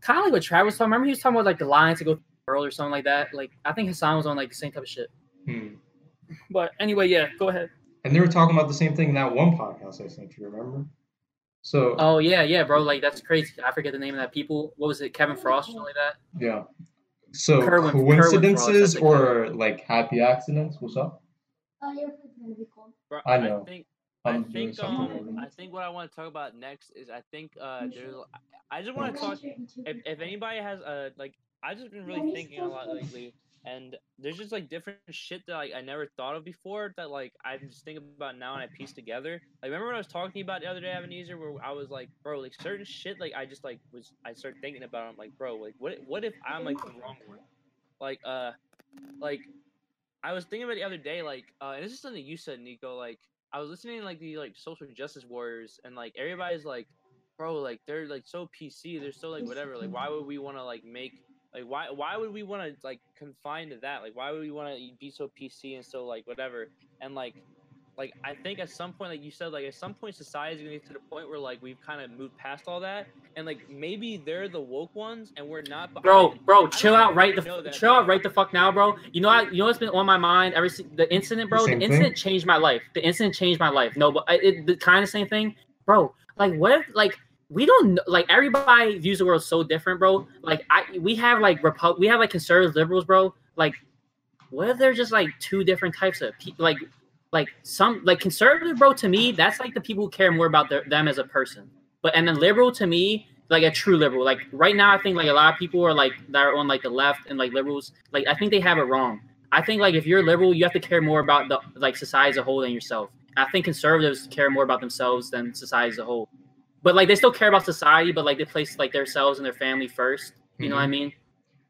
Kind of like what Travis was talking. Remember he was talking about like the lines to go through the world or something like that. Like I think Hassan was on like the same type of shit. Hmm. But anyway, yeah, go ahead. And they were talking about the same thing in that one podcast I sent you, remember? So, Oh yeah, yeah, bro. Like that's crazy. I forget the name of that people. What was it? Kevin Frost or something like that. yeah. So, Kerwin- Kerwin Frost, coincidences I think. or like happy accidents? What's up? Oh, your food's gonna be cold. Bro, I know. think I'm I think um I think what I want to talk about next is I think uh there's I just want to talk if, if anybody has a like I've just been really thinking a lot lately and there's just like different shit that like I never thought of before that like I'm just thinking about now and I piece together. Like remember when I was talking about the other day, Ebenezer, where I was like, bro, like certain shit like I just like was I started thinking about. it. I'm like, bro, like what what if I'm like the wrong one? Like uh like I was thinking about the other day, like uh and this is something you said, Nico, like I was listening to like the like social justice warriors and like everybody's like bro, like they're like so PC, they're so like whatever. Like why would we want to like make like why why would we want to like confine to that? Like why would we want to be so PC and so like whatever? And like like I think at some point, like you said, like at some point society is gonna get to the point where like we've kind of moved past all that, and like maybe they're the woke ones and we're not. but I Bro, bro, I chill out right the know that, chill out right the fuck now, bro. You know I you know what's been on my mind ever since the incident, bro. The, same thing? incident changed my life. The incident changed my life. No, but I- it, the kind of same thing, bro. Like what if like we don't like everybody views the world so different, bro. Like I we have like Repu- we have like conservative liberals, bro. Like what if they're just like two different types of people? Like like some like conservative, bro. To me, that's like the people who care more about their, them as a person. But and then liberal to me, like a true liberal. Like right now, I think like a lot of people are like that are on like the left and like liberals. Like I think they have it wrong. I think like if you're liberal, you have to care more about the like society as a whole than yourself. I think conservatives care more about themselves than society as a whole. But like they still care about society, but like they place like themselves and their family first. You know what I mm-hmm. mean?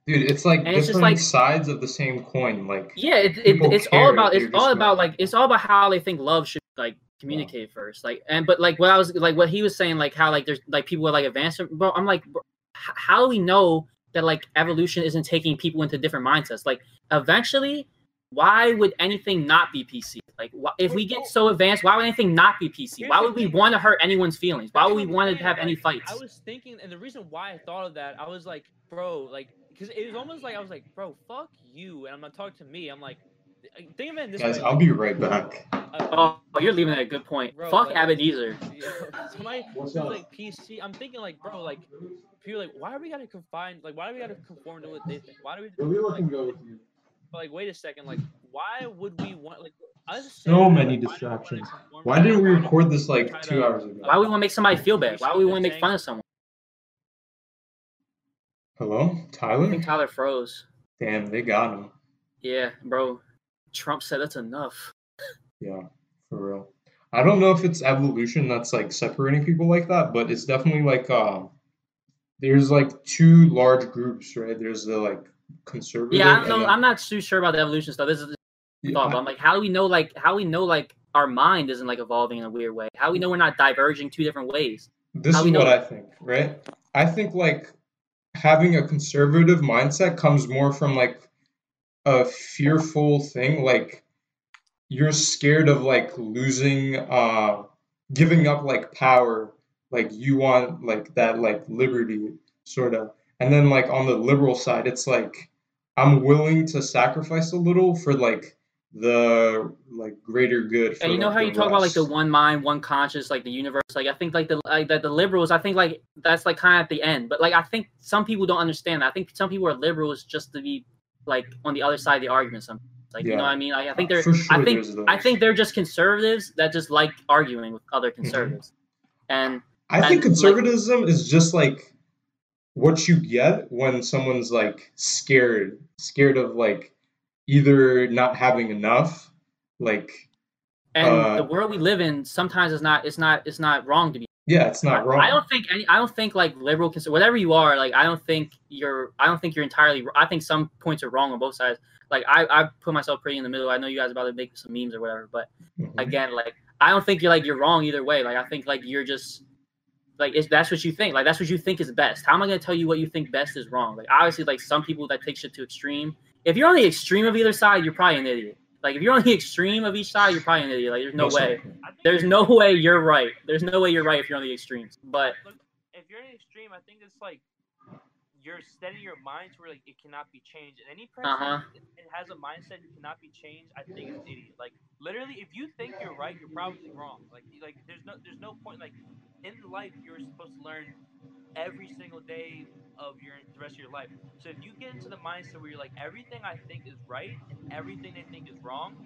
Dude, it's like And it's just like- sides of the same coin. Like Yeah, it, it, it's all about it's all about like it's all about how they think love should like communicate first. Like and but like what I was like what he was saying like how like there's like people are like advanced. Bro, I'm like, bro, how do we know that like evolution isn't taking people into different mindsets? Like eventually, why would anything not be PC? Like why, if we get so advanced, why would anything not be PC? Why would we want to hurt anyone's feelings? Why would we want to have any fights? I was thinking, and the reason why I thought of that, I was like, bro, like, because it was almost like I was like, bro, fuck you, and I'm not talking to me. I'm like, think of it this guys, way. I'll be right back. uh, Oh, you're leaving at a good point. Bro, Fuck like- Ebenezer. yeah, somebody who's like PC. I'm thinking like, bro, like, people like, why do we gotta confine? Like, why do we gotta conform to what they think? Why do we? like, go with you. But, like, wait a second, like, why would we want like? I was So many like, why do we wanna distractions. conform Why didn't we record this like two to- hours ago? Why would we want to make somebody feel bad? Why would we want to make fun of someone? Hello, Tyler. I Tyler? think Tyler froze. Damn, they got him. Yeah, bro. Trump said that's enough. Yeah, for real. I don't know if it's evolution that's like separating people like that, but it's definitely like um there's like two large groups, right? There's the like conservative. Yeah, I don't know. I'm not too sure about the evolution stuff. This is the Yeah, thought, but I'm like, how do we know like how we know like our mind isn't like evolving in a weird way? How do we know we're not diverging two different ways? This How is know what I think, right? I think like having a conservative mindset comes more from like a fearful thing, like you're scared of like losing, uh, giving up like power, like you want like that like liberty sort of. And then like on the liberal side, it's like I'm willing to sacrifice a little for like the like greater good. For, And you know like, how the you talk about like the one mind, one conscious, like the universe. Like I think like the like that the liberals. I think like that's like kind of at the end. But like I think some people don't understand. that. I think some people are liberals just to be like on the other side of the argument. Some like you know what I mean. Like I think they're. sure I think I think they're just conservatives that just like arguing with other mm-hmm. conservatives. And I think And, like- conservatism is just like what you get when someone's like scared, scared of like either not having enough, like and Uh, the world we live in sometimes is not it's not it's not wrong to be yeah, it's not wrong. I don't think any. I don't think like liberal, conser- whatever you are. Like I don't think you're. I don't think you're entirely. I think some points are wrong on both sides. Like I, I put myself pretty in the middle. I know you guys are about to make some memes or whatever, but Mhm. again, like I don't think you're like you're wrong either way. Like I think like you're just like it's, that's what you think. Like that's what you think is best. How am I gonna tell you what you think best is wrong? Like obviously, like some people that take shit to extreme. If you're on the extreme of either side, you're probably an idiot. Like if you're on the extreme of each side, you're probably an idiot. Like there's no Most way. likely. There's no way you're right. There's no way you're right if you're on the extremes. But if you're in the extreme, I think it's like you're setting your mind to where like it cannot be changed. And any person Uh-huh. that has a mindset that cannot be changed, I think is an idiot. Like literally, if you think you're right, you're probably wrong. Like like there's no there's no point like in life you're supposed to learn every single day of your the rest of your life. So if you get into the mindset where you're like everything I think is right and everything they think is wrong,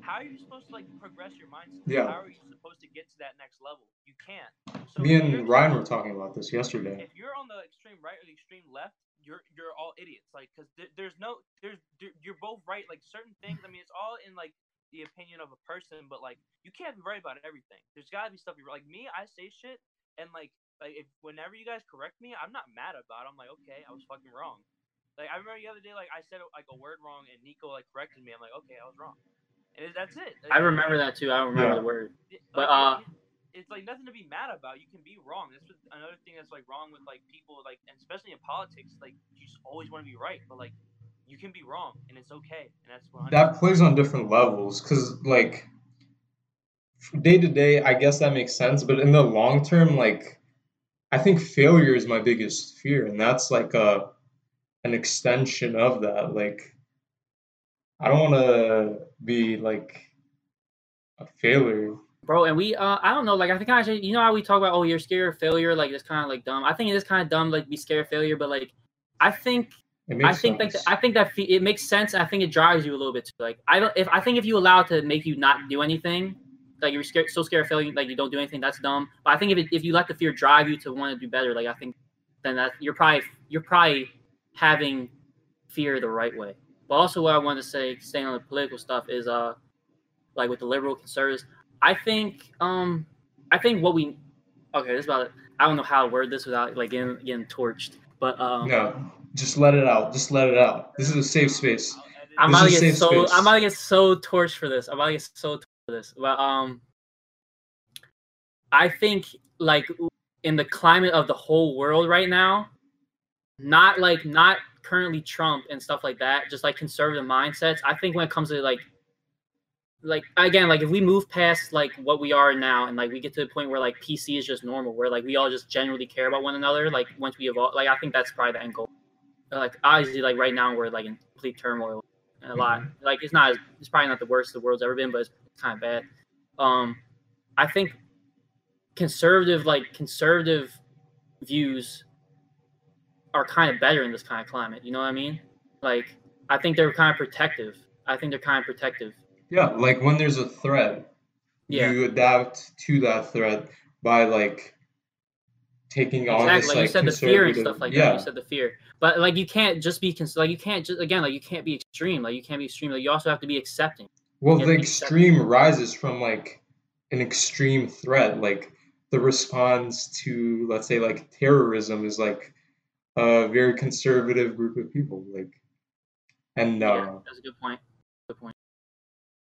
how are you supposed to like progress your mindset? Yeah. How are you supposed to get to that next level? You can't. So Me and Ryan were talking about this yesterday. if you're on the extreme right or the extreme left, you're you're all idiots. Like, cause there, there's no there's there, you're both right. Like certain things. I mean, it's all in like the opinion of a person, but like you can't be right about everything. There's gotta be stuff you're like me. I say shit and like like if whenever you guys correct me, I'm not mad about. it. I'm like, okay, I was fucking wrong. Like I remember the other day, like I said like a word wrong, and Nico like corrected me. I'm like, okay, I was wrong, and that's it. I remember that too. I don't remember Yeah. the word. But, uh, it's like nothing to be mad about. You can be wrong. That's what, another thing that's like wrong with like people like, and especially in politics. Like you just always want to be right, but like you can be wrong, and it's okay. And that's 100 That plays on different levels because like day to day, I guess that makes sense. But in the long term, like I think failure is my biggest fear, and that's like a an extension of that. Like I don't want to be like a failure. Bro, and we uh I don't know, like I think I actually you know how we talk about oh you're scared of failure, like it's kinda like dumb. I think it is kind of dumb like be scared of failure, but like I think I think sense. like I think that fe- it makes sense. I think it drives you a little bit too. Like I don't if I think if you allow it to make you not do anything, like you're scared so scared of failing, like you don't do anything, that's dumb. But I think if it, if you let the fear drive you to want to do better, like I think then that you're probably you're probably having fear the right way. But also what I want to say, staying on the political stuff, is uh like with the liberal conservatives, I think um I think what we okay, this is about. I don't know how to word this without like getting getting torched, but um, No, just let it out. Just let it out. This is a safe space. I'm This about to get so space. I'm about to get so torched for this. I'm about to get so torched for this. But um, I think like in the climate of the whole world right now, not like not currently Trump and stuff like that, just like conservative mindsets. I think when it comes to like like again, like if we move past like what we are now and like we get to the point where like PC is just normal, where like we all just genuinely care about one another, like once we evolve like I think that's probably the end goal. Like obviously like right now we're like in complete turmoil and a lot. Like it's not it's probably not the worst the world's ever been, but it's kind of bad. Um I think conservative like conservative views are kind of better in this kind of climate. You know what I mean? Like I think they're kind of protective. I think they're kind of protective. Yeah, like when there's a threat, Yeah. you adapt to that threat by like taking on Exactly. this Like like you said, the fear and stuff like yeah. that. You said the fear, but like you can't just be cons- like you can't just again like you can't be extreme. Like you can't be extreme. Like you also have to be accepting. Well, the the extreme rises from like an extreme threat. Like the response to, let's say, like terrorism is like a very conservative group of people. Like, and uh, Yeah, that's a good point. Good point.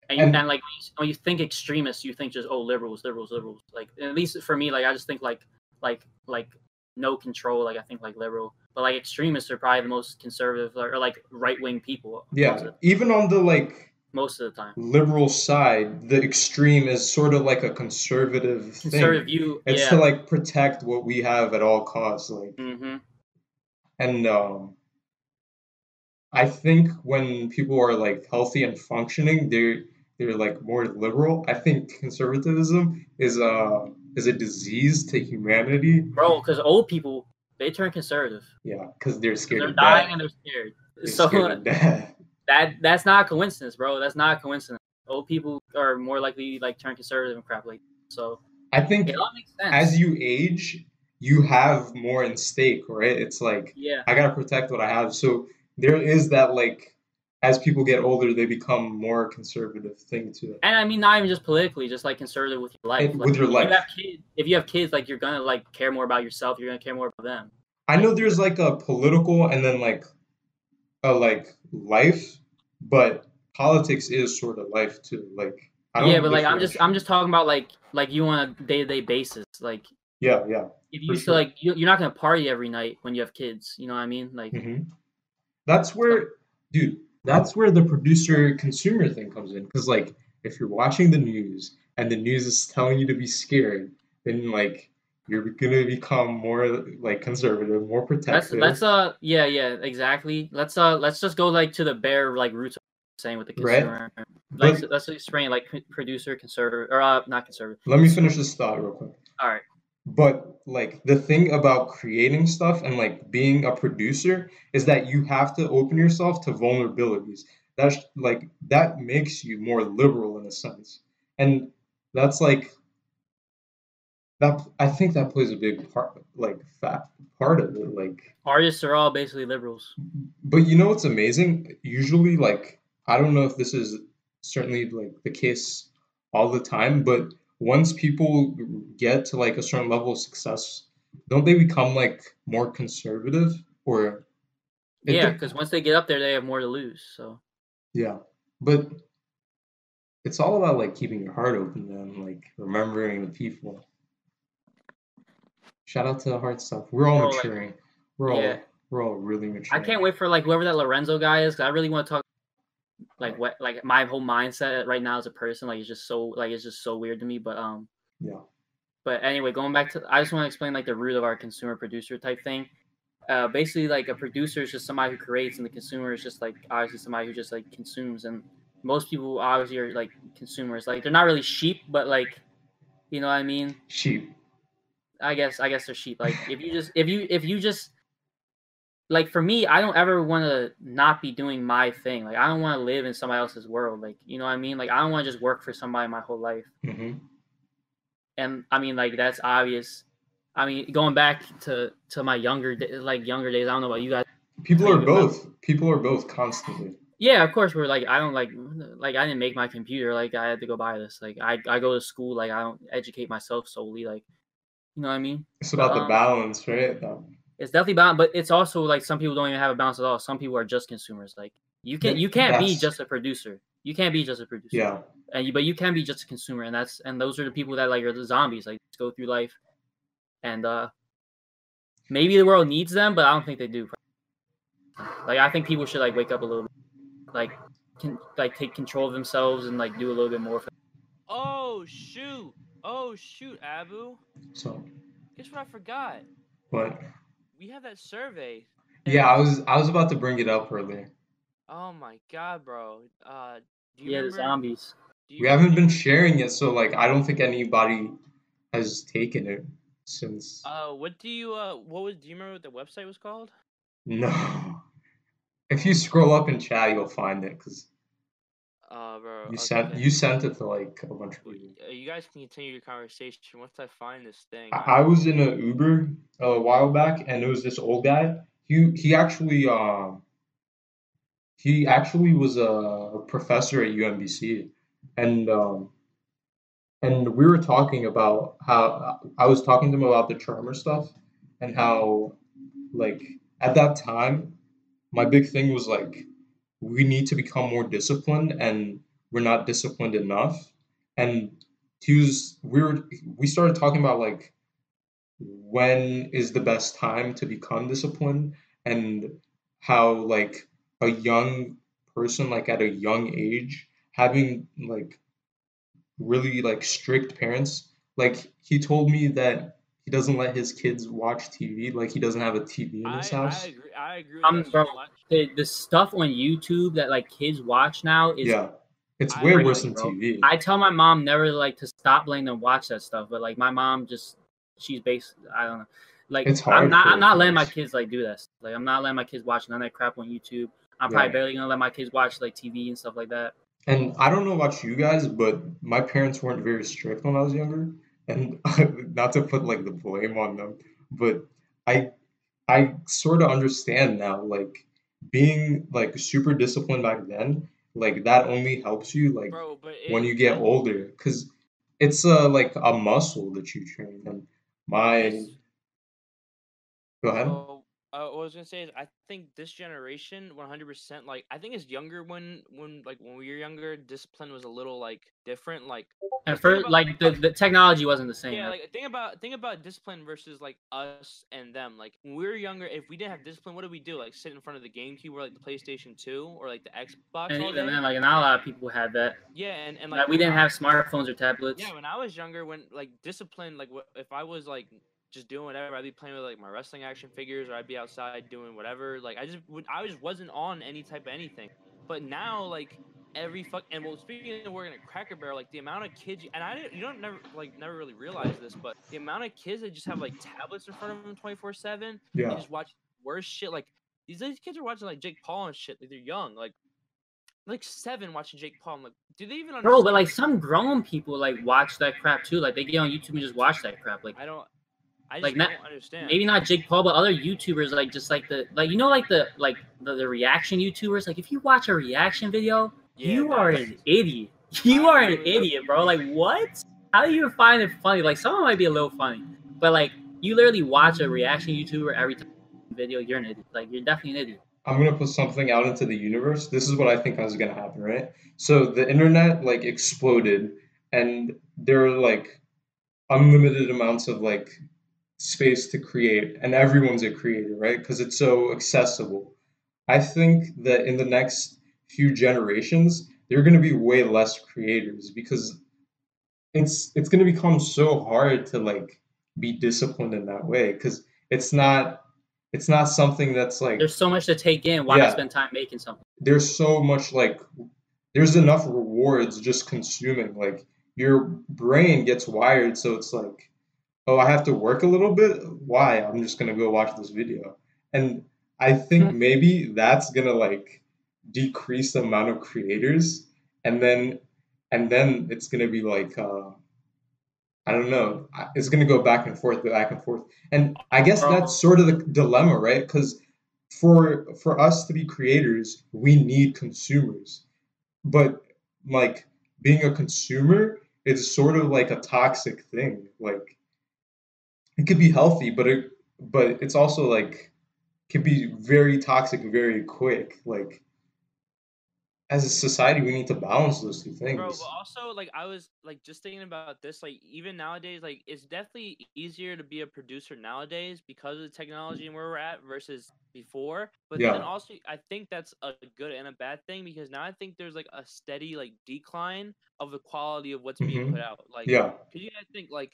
And, you, And- and like when you, when you think extremists, you think just oh liberals, liberals, liberals. Like at least for me, like I just think like like like no control. Like I think like liberal, but like extremists are probably the most conservative or, or like right wing people. Yeah, even on the like most of the time. liberal side, the extreme is sort of like a conservative thing. Conservative view. It's yeah. to like protect what we have at all costs. Like, hmm and um, I think when people are like healthy and functioning, they're they're like more liberal. I think conservatism is a is a disease to humanity. Bro, because old people they turn conservative. Yeah, because they're scared They're of dying death. and they're scared. They're so scared of death. that that's not a coincidence, bro. That's not a coincidence. Old people are more likely to, like turn conservative and crap like so. I think It all makes sense. as you age, you have more in stake, right? It's like yeah, I gotta protect what I have. So there is that like as people get older, they become more conservative thing too. and I mean not even just politically, just like conservative with your life. Like, with your if life. You have kids, if you have kids, like you're gonna like care more about yourself. You're gonna care more about them. I know there's like a political and then like a like life, but politics is sort of life too. Like I don't Yeah, but like I'm just. I'm just talking about like like you on a day to day basis. Like yeah, yeah. if you used sure. to like you, you're not gonna party every night when you have kids. You know what I mean? Like hmm That's where, dude. That's where the producer consumer thing comes in. Because like, if you're watching the news and the news is telling you to be scared, then like you're gonna become more like conservative, more let's protective. let's uh yeah yeah exactly. Let's uh let's just go like to the bare like roots of saying with the Right. consumer. Like But- let's explain like producer conservative or uh not conservative. Let me finish this thought real quick. All right. But like the thing about creating stuff and like being a producer is that you have to open yourself to vulnerabilities. That's like that makes you more liberal in a sense. And that's like that I think that plays a big part like fat part of it. Like Artists are all basically liberals. but you know what's amazing? Usually like I don't know if this is certainly like the case all the time, but once people get to like a certain level of success, don't they become like more conservative or Yeah, because once they get up there, they have more to lose. So yeah. But it's all about like keeping your heart open and like remembering the people. Shout out to the Heart Stuff. We're all like- maturing. We're all Yeah. we're all really maturing. I can't wait for like whoever that Lorenzo guy is. I really want to talk like what like my whole mindset right now as a person. Like it's just so like it's just so weird to me. But um Yeah. but anyway, going back to I just want to explain like the root of our consumer producer type thing. Uh, basically, like a producer is just somebody who creates, and the consumer is just like obviously somebody who just like consumes. And most people obviously are like consumers. Like they're not really sheep, but like you know what I mean. Sheep. I guess I guess they're sheep. Like if you just if you if you just like for me, I don't ever want to not be doing my thing. Like I don't want to live in somebody else's world. Like you know what I mean. Like I don't want to just work for somebody my whole life. hmm And I mean like that's obvious. I mean going back to to my younger like younger days. I don't know about you guys. People are you about- both. People are both constantly. Yeah, of course we're like I don't like like I didn't make my computer. Like I had to go buy this. Like I I go to school. Like I don't educate myself solely. Like You know what I mean? It's about the Um, balance, right? That- It's definitely balanced, but it's also like some people don't even have a balance at all. Some people are just consumers. Like you can Yeah, you can't be just a producer. You can't be just a producer. yeah. and you, but you can be just a consumer, and that's and those are the people that like are the zombies, like just go through life, and uh maybe the world needs them, but I don't think they do. Like I think people should like wake up a little, bit, like can like take control of themselves and like do a little bit more. For, Oh shoot! Oh shoot, Abu. So, Guess what I forgot? but We have that survey. yeah, I was I was about to bring it up earlier. Oh my god, bro. Uh, do you yeah, the remember? zombies. do you- We haven't been sharing it, so like I don't think anybody has taken it since. Uh, what do you uh, what was? Do you remember what the website was called? No. If you scroll up in chat, you'll find it because Uh, bro. you sent you sent it to like a bunch of people. Uh, You guys can continue your conversation once I find this thing. I, I was in a Uber a while back, and it was this old guy. He he actually um he actually was a professor at UMBC, and um and we were talking about how I was talking to him about the charmer stuff, and how like at that time, my big thing was like we need to become more disciplined, and we're not disciplined enough, and he was we were we started talking about like when is the best time to become disciplined and how like a young person like at a young age having like really like strict parents like he told me that he doesn't let his kids watch TV like he doesn't have a TV in his I house agree. I agree with Um, that bro. The, the stuff on YouTube that like kids watch now is yeah it's I way agree, worse than. TV I tell my mom never like to stop letting them watch that stuff, but like my mom just she's based I don't know. Like It's hard I'm not I'm not letting my kids. kids like do this. Like I'm not letting my kids watch none of that crap on YouTube. I'm probably barely gonna let my kids watch like TV and stuff like that. And I don't know about you guys, but my parents weren't very strict when I was younger. And not to put like the blame on them, but I I sort of understand now, like being like super disciplined back then, like that only helps you like Bro, but when you get older, because it's uh like a muscle that you train. And my go ahead. Uh, what I was gonna say is I think this generation, one hundred percent, like I think it's younger when when like when we were younger, discipline was a little like different. Like And for about- like the, the technology wasn't the same. yeah, like think about think about discipline versus like us and them. Like when we were younger, if we didn't have discipline, what did we do? Like sit in front of the GameCube or like the PlayStation Two or like the Xbox and even then, like not a lot of people had that. yeah, and and Like, like we didn't I- have smartphones or tablets. Yeah, when I was younger, when like discipline, like if I was like just doing whatever, I'd be playing with like my wrestling action figures, or I'd be outside doing whatever. Like I just would, I just wasn't on any type of anything. But now, like every fuck, and well, speaking of working at Cracker Barrel, like the amount of kids, and I didn't, you don't never like never really realize this, but the amount of kids that just have like tablets in front of them twenty four seven, Yeah. just watch worse shit. Like these these kids are watching like Jake Paul and shit. Like they're young, like like seven watching Jake Paul. I'm like, do they even understand? Bro, but like some grown people like watch that crap too. Like they get on YouTube and just watch that crap. Like I don't. I just Like, not- don't understand. maybe not Jake Paul, but other YouTubers like just like the like you know like the like the, the reaction YouTubers. Like if you watch a reaction video, Yeah, you are that's- an idiot. You are an agree with that. idiot, bro. Like what? How do you find it funny? Like some of it might be a little funny, but like you literally watch a reaction YouTuber every time video, you're an idiot. Like you're definitely an idiot. I'm gonna put something out into the universe. This is what I think is gonna happen, right? So the internet like exploded, and there are like unlimited amounts of like space to create, and everyone's a creator, right? Because it's so accessible. I think that in the next few generations, there are gonna be way less creators because it's it's gonna become so hard to like be disciplined in that way because it's not it's not something that's like There's so much to take in. Why Yeah. not spend time making something? there's so much like there's enough rewards just consuming like your brain gets wired so it's like oh i have to work a little bit? Why? I'm just going to go watch this video. And i think maybe that's going to like decrease the amount of creators and then and then it's going to be like uh i don't know. It's going to go back and forth back and forth. And i guess that's sort of the dilemma right? Because for for us to be creators, we need consumers. But like being a consumer is sort of like a toxic thing. Like it could be healthy, but it but it's also like can be very toxic very quick. Like as a society, we need to balance those two things. Bro, but also like I was like just thinking about this, like even nowadays, like it's definitely easier to be a producer nowadays because of the technology and where we're at versus before. But then also I think that's a good and a bad thing because now I think there's like a steady like decline of the quality of what's being Mhm. put out. Like Yeah, Cause you gotta think like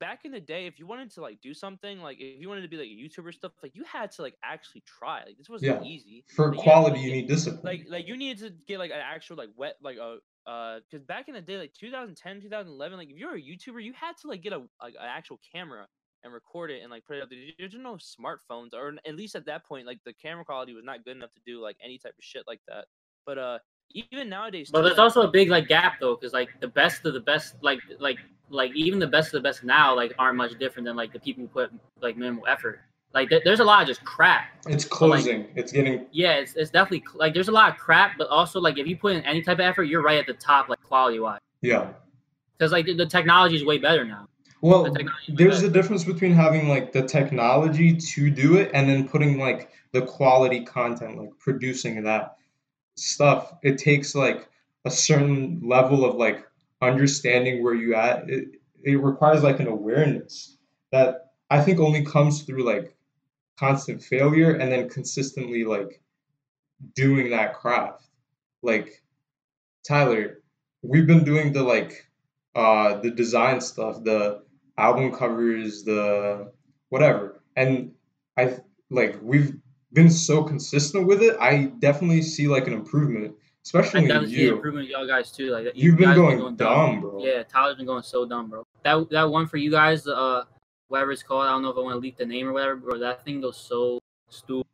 back in the day, if you wanted to like do something, like if you wanted to be like a YouTuber stuff, like you had to like actually try. Like this wasn't Yeah. easy. for Like, you to, quality, like, you need discipline. Like like you needed to get like an actual like wet like a uh because back in the day like 2010 2011 like if you were a YouTuber you had to like get a like an actual camera and record it and like put it up there. There's no smartphones or at least at that point like the camera quality was not good enough to do like any type of shit like that. But uh even nowadays But too, there's like- also a big like gap though, because like the best of the best, like like like even the best of the best now, like aren't much different than like the people who put like minimal effort. Like there- there's a lot of just crap. it's like- closing. it's getting Yeah, it's, it's definitely like there's a lot of crap, but also like if you put in any type of effort, you're right at the top, like quality wise. yeah. Because like the, the technology is way better now. Well, The technology is way there's better. a difference between having like the technology to do it and then putting like the quality content, like producing that stuff. It takes like a certain level of like understanding where you at. It it requires like an awareness that I think only comes through like constant failure and then consistently like doing that craft. Like Tyler, we've been doing the like uh the design stuff, the album covers, the whatever. And I like we've been so consistent with it. I definitely see like an improvement, especially I in definitely see you. improvement y'all guys too. Like you You've been guys going dumb, bro. Yeah, Tyler's been going so dumb, bro. That that one for you guys, uh, whatever it's called. I don't know if I want to leak the name or whatever, bro. That thing goes so stupid,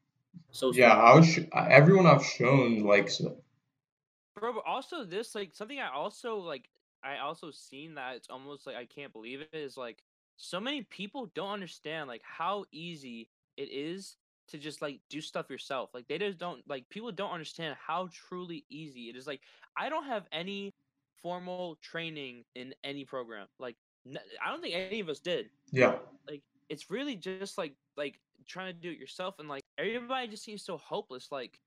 so Yeah. I was sh- everyone I've shown likes it. Bro, but also this like something I also like I also seen that it's almost like I can't believe it is like so many people don't understand like how easy it is to just like do stuff yourself. Like they just don't like people don't understand how truly easy it is. Like I don't have any formal training in any program. Like n- I don't think any of us did Yeah, Like it's really just like like trying to do it yourself and like everybody just seems so hopeless like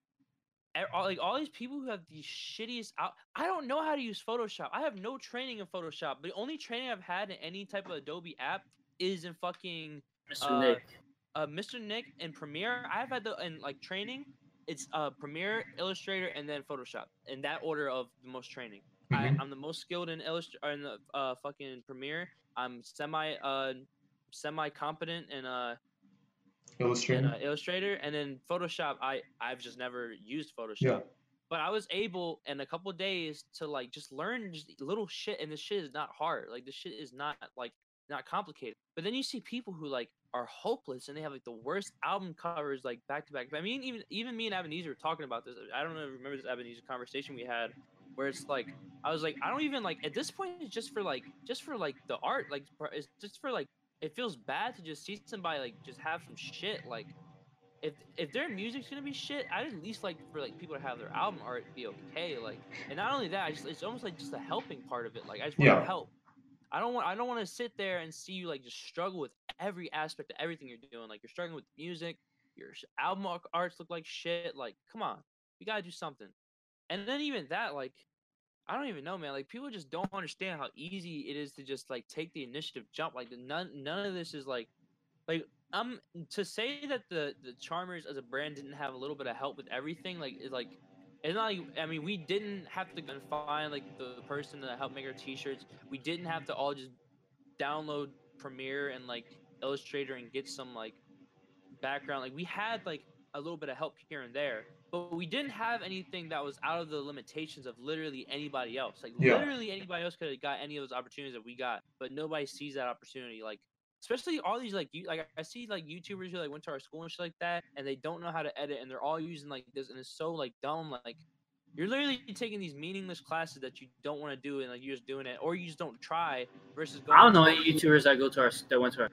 all, like all these people who have these shittiest out i don't know how to use photoshop i have no training in photoshop the only training i've had in any type of adobe app is in fucking Mr. uh, Nick. Uh mr nick and premiere i've had the in like training it's uh premiere illustrator and then photoshop in that order of the most training. Mhm. I, i'm the most skilled in illustrator in the uh fucking premiere. I'm semi uh semi competent in uh in uh, illustrator and then photoshop i i've just never used photoshop. Yeah, but i was able in a couple days to like just learn just little shit and this shit is not hard like this shit is not like not complicated. But then you see people who like are hopeless and they have like the worst album covers like back to back i mean even even me and ebenezer were talking about this i don't know if you remember this ebenezer conversation we had where it's like i was like i don't even like at this point it's just for like just for like the art like it's just for like it feels bad to just see somebody like just have some shit like if if their music's gonna be shit, I'd at least like for like people to have their album art be okay. Like, and not only that, I just it's almost like just a helping part of it. Like, I just want Yeah. to help. I don't want I don't want to sit there and see you like just struggle with every aspect of everything you're doing. Like, you're struggling with music, your album arts look like shit. Like, come on, you gotta do something. And then even that, like, I don't even know, man. Like, people just don't understand how easy it is to just like take the initiative jump. Like, none none of this is like like um to say that the the charmers as a brand didn't have a little bit of help with everything like is like it's not like i mean we didn't have to find like the person that helped make our t-shirts. We didn't have to all just download premiere and like illustrator and get some like background. Like we had like a little bit of help here and there but we didn't have anything that was out of the limitations of literally anybody else. Like Yeah. literally anybody else could have got any of those opportunities that we got but nobody sees that opportunity. Like especially all these like you like I see like YouTubers who like went to our school and shit like that, and they don't know how to edit, and they're all using like this, and it's so like dumb. Like you're literally taking these meaningless classes that you don't want to do, and like you're just doing it, or you just don't try. Versus going I don't know any YouTubers that go to our that went to our. uh,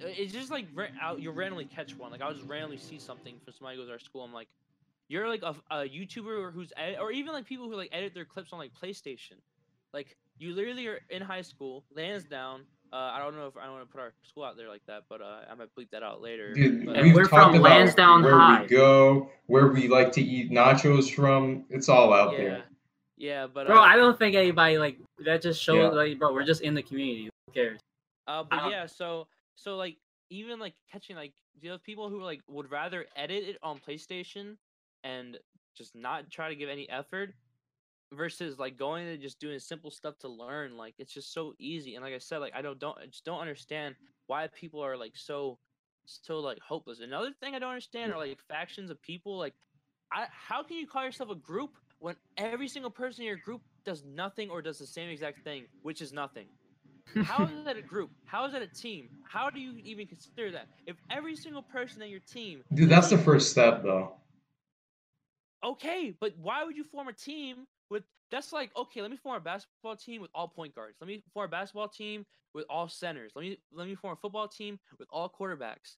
it's just like you randomly catch one. Like I'll just randomly see something from somebody who goes to our school. I'm like, you're like a, a YouTuber who's edit, or even like people who like edit their clips on like PlayStation. Like you literally are in high school, Lansdowne, Uh, I don't know if I want to put our school out there like that, but uh, I might bleep that out later. Dude, But, we've we're talked from about Lansdowne where High. we go, where we like to eat nachos from. It's all out yeah, there. yeah, but Bro, uh, I don't think anybody like that just shows Yeah. like bro, we're just in the community. Who cares? Uh, but yeah, so so like even like catching like do you have people who like would rather edit it on PlayStation and just not try to give any effort versus like going and just doing simple stuff to learn. Like it's just so easy. And like I said, like I don't don't I just don't understand why people are like so so like hopeless. Another thing I don't understand are like factions of people. Like I how can you call yourself a group when every single person in your group does nothing or does the same exact thing, which is nothing? How is that a group? How is that a team? How do you even consider that? If every single person in your team, Dude, that's the first step, though. okay, but why would you form a team with? That's like okay, let me form a basketball team with all point guards. Let me form a basketball team with all centers. Let me let me form a football team with all quarterbacks.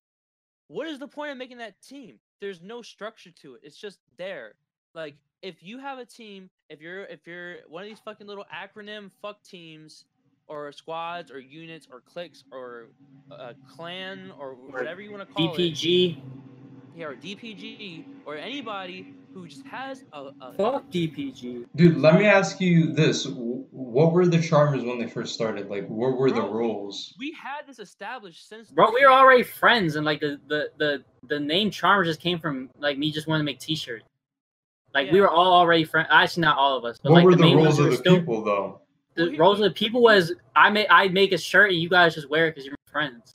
What is the point of making that team? There's no structure to it. It's just there. Like if you have a team, if you're if you're one of these fucking little acronym fuck teams or squads or units or cliques or a clan or whatever you want to call it, DPG. yeah, or DPG or anybody who just has a, a Fuck DPG. Dude, let me ask you this. What were the Charmers when they first started? Like, what were the Bro, roles? we had this established since Bro, we were already friends, and like the the the the name Charmer just came from like me just wanting to make T-shirts. Like we were all already friends. Actually, not all of us, but What like were the the main ones who of the still. people, though? The Well, roles of the people was I make I make a shirt and you guys just wear it because you're friends.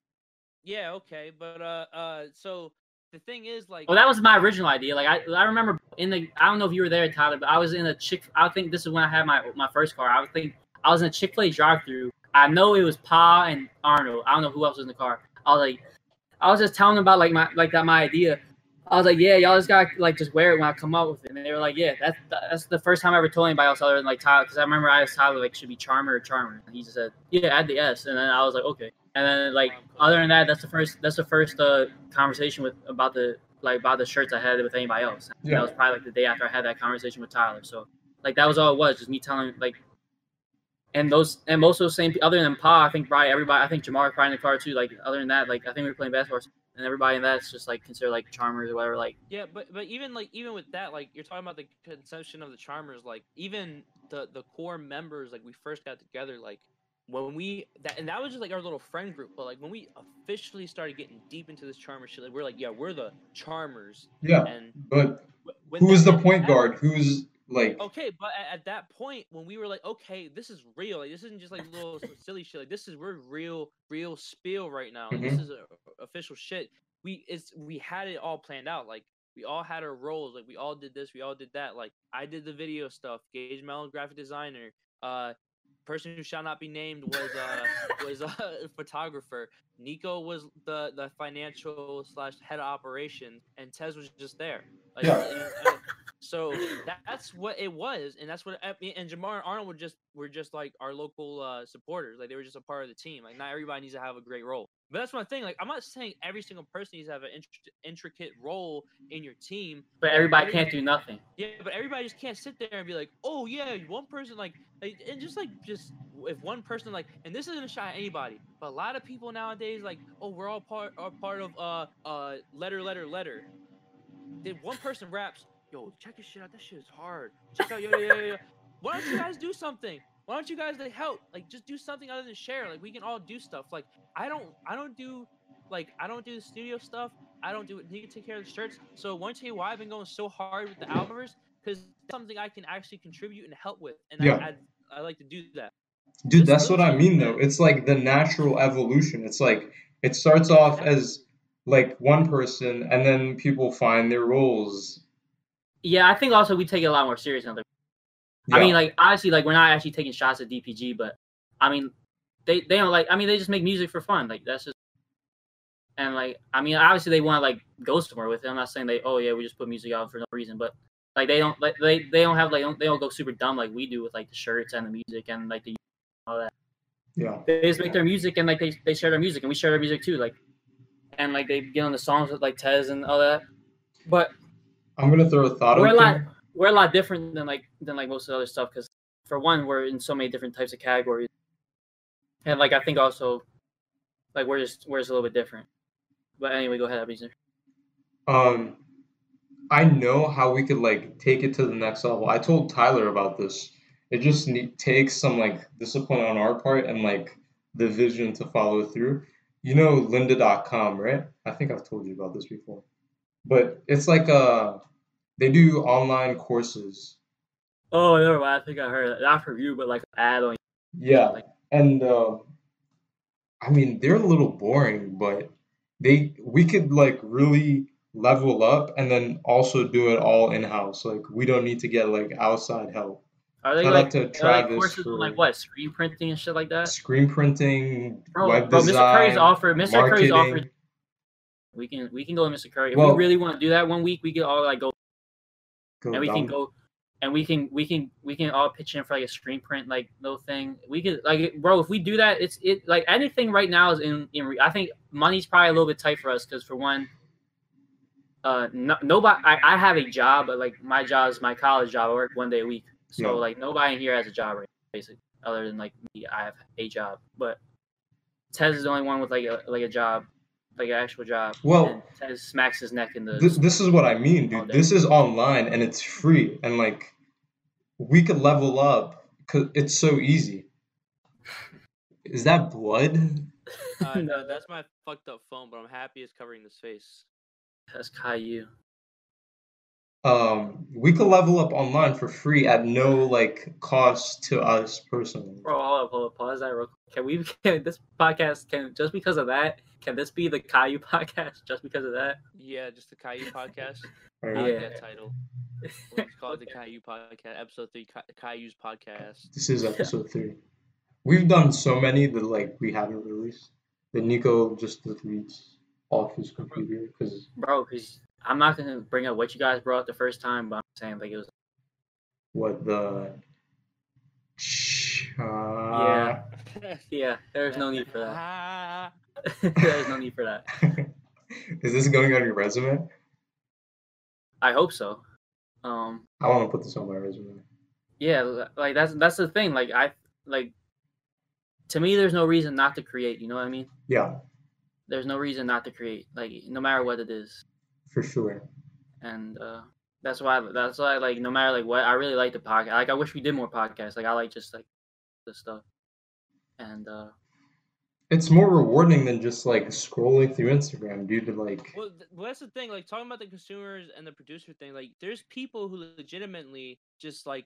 Yeah, okay, but uh, uh, so the thing is, like, Well, that was my original idea. Like I, I remember in the I don't know if you were there, Tyler, but I was in a chick. I think this is when I had my my first car. I think I was in a Chick Fil A drive-through. I know it was Pa and Arnold. I don't know who else was in the car. I was like, I was just telling them about like my like that my idea. I was like, yeah, y'all just gotta like just wear it when I come up with it. And they were like, yeah, that's that's the first time I ever told anybody else other than like Tyler, because I remember I asked Tyler like, should be Charmer or Charmer, and he just said, yeah, add the S, and then I was like, okay. And then like other than that, that's the first that's the first uh conversation with about the like about the shirts I had with anybody else. Yeah. That was probably like the day after I had that conversation with Tyler. So like that was all it was, just me telling like. And those and most of those same other than Pa, I think probably everybody, I think Jamar probably in the car too. Like other than that, like I think we were playing basketball, and everybody in that's just like considered like charmers or whatever. Like yeah, but but even like even with that, like you're talking about the conception of the Charmers, like even the the core members, like we first got together, like when we that and that was just like our little friend group, but like when we officially started getting deep into this Charmer shit, like we're like, yeah, we're the Charmers, Yeah, and but who's the point guard? Who's like? Okay, but at, at that point, when we were like, okay, this is real. Like, this isn't just like little silly shit. Like, this is we're real, real spiel right now. Like, Mhm. This is a, official shit. We it's we had it all planned out. Like, we all had our roles. Like, we all did this. We all did that. Like, I did the video stuff. Gage Mellon, graphic designer. Uh, person who shall not be named was uh was a photographer. Nico was the the financial slash head of operations, and Tez was just there. Like, Yeah. So that's what it was, and that's what and Jamar and Arnold were just were just like our local uh, supporters. Like they were just a part of the team. Like not everybody needs to have a great role. But that's one thing. Like I'm not saying every single person needs to have an intri- intricate role in your team. but everybody can't do nothing. Yeah, but everybody just can't sit there and be like, oh yeah, one person like, like and just like just if one person like, and this isn't a shot at anybody, but a lot of people nowadays like, oh we're all part are part of uh uh letter letter letter. Then one person raps, yo check this shit out, that shit is hard. Check out yo yo yo yo. Why don't you guys do something? Why don't you guys like help? Like just do something other than share. Like we can all do stuff. Like I don't I don't do like I don't do the studio stuff. I don't do it. He can take care of the shirts. So one tell you why I've been going so hard with the albumers because something I can actually contribute and help with, and Yeah. I, I I like to do that. Dude, This that's what I mean though. It's like the natural evolution. It's like it starts off as like one person and then people find their roles. Yeah, I think also we take it a lot more serious now. I Yeah. mean, like honestly, like we're not actually taking shots at DPG, but I mean, they they don't like. I mean, they just make music for fun. Like that's just. And like, I mean, obviously they want to like go somewhere with it. I'm not saying they, oh yeah, we just put music out for no reason, but like they don't like they they don't have like don't, they don't go super dumb like we do with like the shirts and the music and like the all that. yeah. They just make their music and like they they share their music and we share their music too. Like, and like they get on the songs with like Tez and all that. But I'm gonna throw a thought we're a lot we're a lot different than like than like most of the other stuff because for one we're in so many different types of categories and like i think also Like we're just we're just a little bit different. But anyway, go ahead, Abizer. Um, I know how we could like take it to the next level. I told Tyler about this. It just need, takes some like discipline on our part and like the vision to follow through. You know lynda.com, right? I think I've told you about this before. But it's like uh they do online courses. Oh, no, I think I heard that. Not from you, but like ad on. Yeah. Like, And uh, I mean, they're a little boring, but they we could like really level up and then also do it all in-house. Like we don't need to get like outside help. are they Shout like, out to try like courses on, like what screen printing and shit like that? Screen printing, Bro, web bro, design, Mr. Curry's offered. Mr. Curry's offered. We can we can go to Mr. Curry if Well- we really want to do that one week. We can all like go Go and we can go and we can we can we can all pitch in for like a screen print like little thing we could like bro if we do that it's it like anything right now is in in i think money's probably a little bit tight for us because for one uh no, nobody I, I have a job but like my job is my college job i work one day a week so Yeah. like nobody in here has a job right basically other than like me i have a job but tez is the only one with like a like a job like an actual job Well, and smacks his neck in the This, this is what I mean, dude. This is online and it's free, and like we could level up because it's so easy. Is that blood? Uh, no, that's my fucked up phone, but I'm happy it's covering this face. that's caillou Um, we could level up online for free at no like cost to us personally. Bro, hold up, hold up, pause that real quick. Can we can this podcast can just because of that, can this be the Caillou podcast just because of that? Yeah, just the Caillou podcast. Right? I Yeah. that title. Let's call it the Caillou podcast, episode three, Ca- Caillou's podcast. This is episode three. We've done so many that like we haven't released. The Nico just deletes off his computer because Bro, because I'm not gonna bring up what you guys brought up the first time, but I'm saying like it was what the. Yeah. yeah, there's no need for that. There's no need for that. Is this going on your resume? I hope so. Um I want to put this on my resume. yeah, like that's that's the thing. Like I like to me there's no reason not to create, you know what I mean? Yeah, There's no reason not to create, like no matter what it is. For sure. and uh that's why that's why like no matter like what I really like the podcast. Like I wish we did more podcasts. Like I like just like the stuff. And uh It's more rewarding than just like scrolling through Instagram, due To like, well, th- well, that's the thing. Like talking about the consumers and the producer thing. Like, there's people who legitimately just like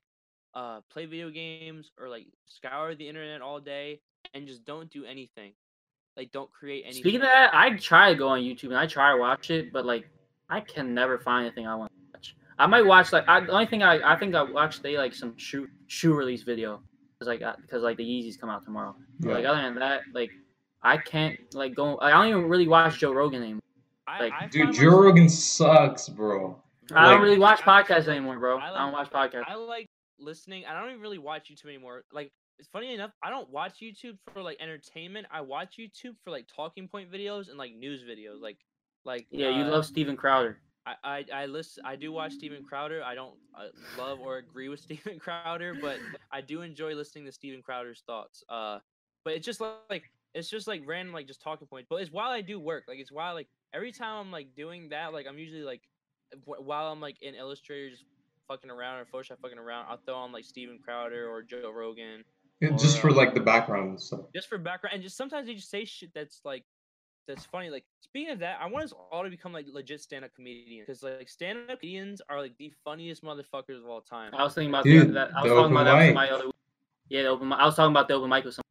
uh play video games or like scour the internet all day and just don't do anything. Like, don't create anything. speaking of that, I try to go on YouTube and I try to watch it, but like I can never find anything I want to watch. I might watch like I, the only thing I I think I watched they like some shoe shoe release video because like because like the Yeezys come out tomorrow. But, yeah. Like other than that, like I can't like go. I don't even really watch Joe Rogan anymore. Like, I dude, Joe Rogan sucks, bro. I Like- don't really watch podcasts anymore, bro. I I don't watch podcasts. I like listening. I don't even really watch YouTube anymore. Like, it's funny enough, I don't watch YouTube for like entertainment. I watch YouTube for like talking point videos and like news videos. Like, like Yeah, you uh, love Steven Crowder. I, I I listen. I do watch Steven Crowder. I don't uh, love or agree with Steven Crowder, but I do enjoy listening to Steven Crowder's thoughts. Uh, but it's just like it's just like random like just talking points. But it's while I do work. Like it's while like every time I'm like doing that. Like I'm usually like while I'm like in Illustrator just fucking around or Photoshop fucking around. I'll throw on like Steven Crowder or Joe Rogan It- just for uh, like the background and stuff. just for background. And just sometimes they just say shit that's like that's funny. Like speaking of that, I want us all to become like legit stand-up comedians because like stand-up comedians are like the funniest motherfuckers of all time. I was thinking about Dude, that. I was talking about that with mic. somebody other. Yeah, the open. mi- I was talking about the open mic with some.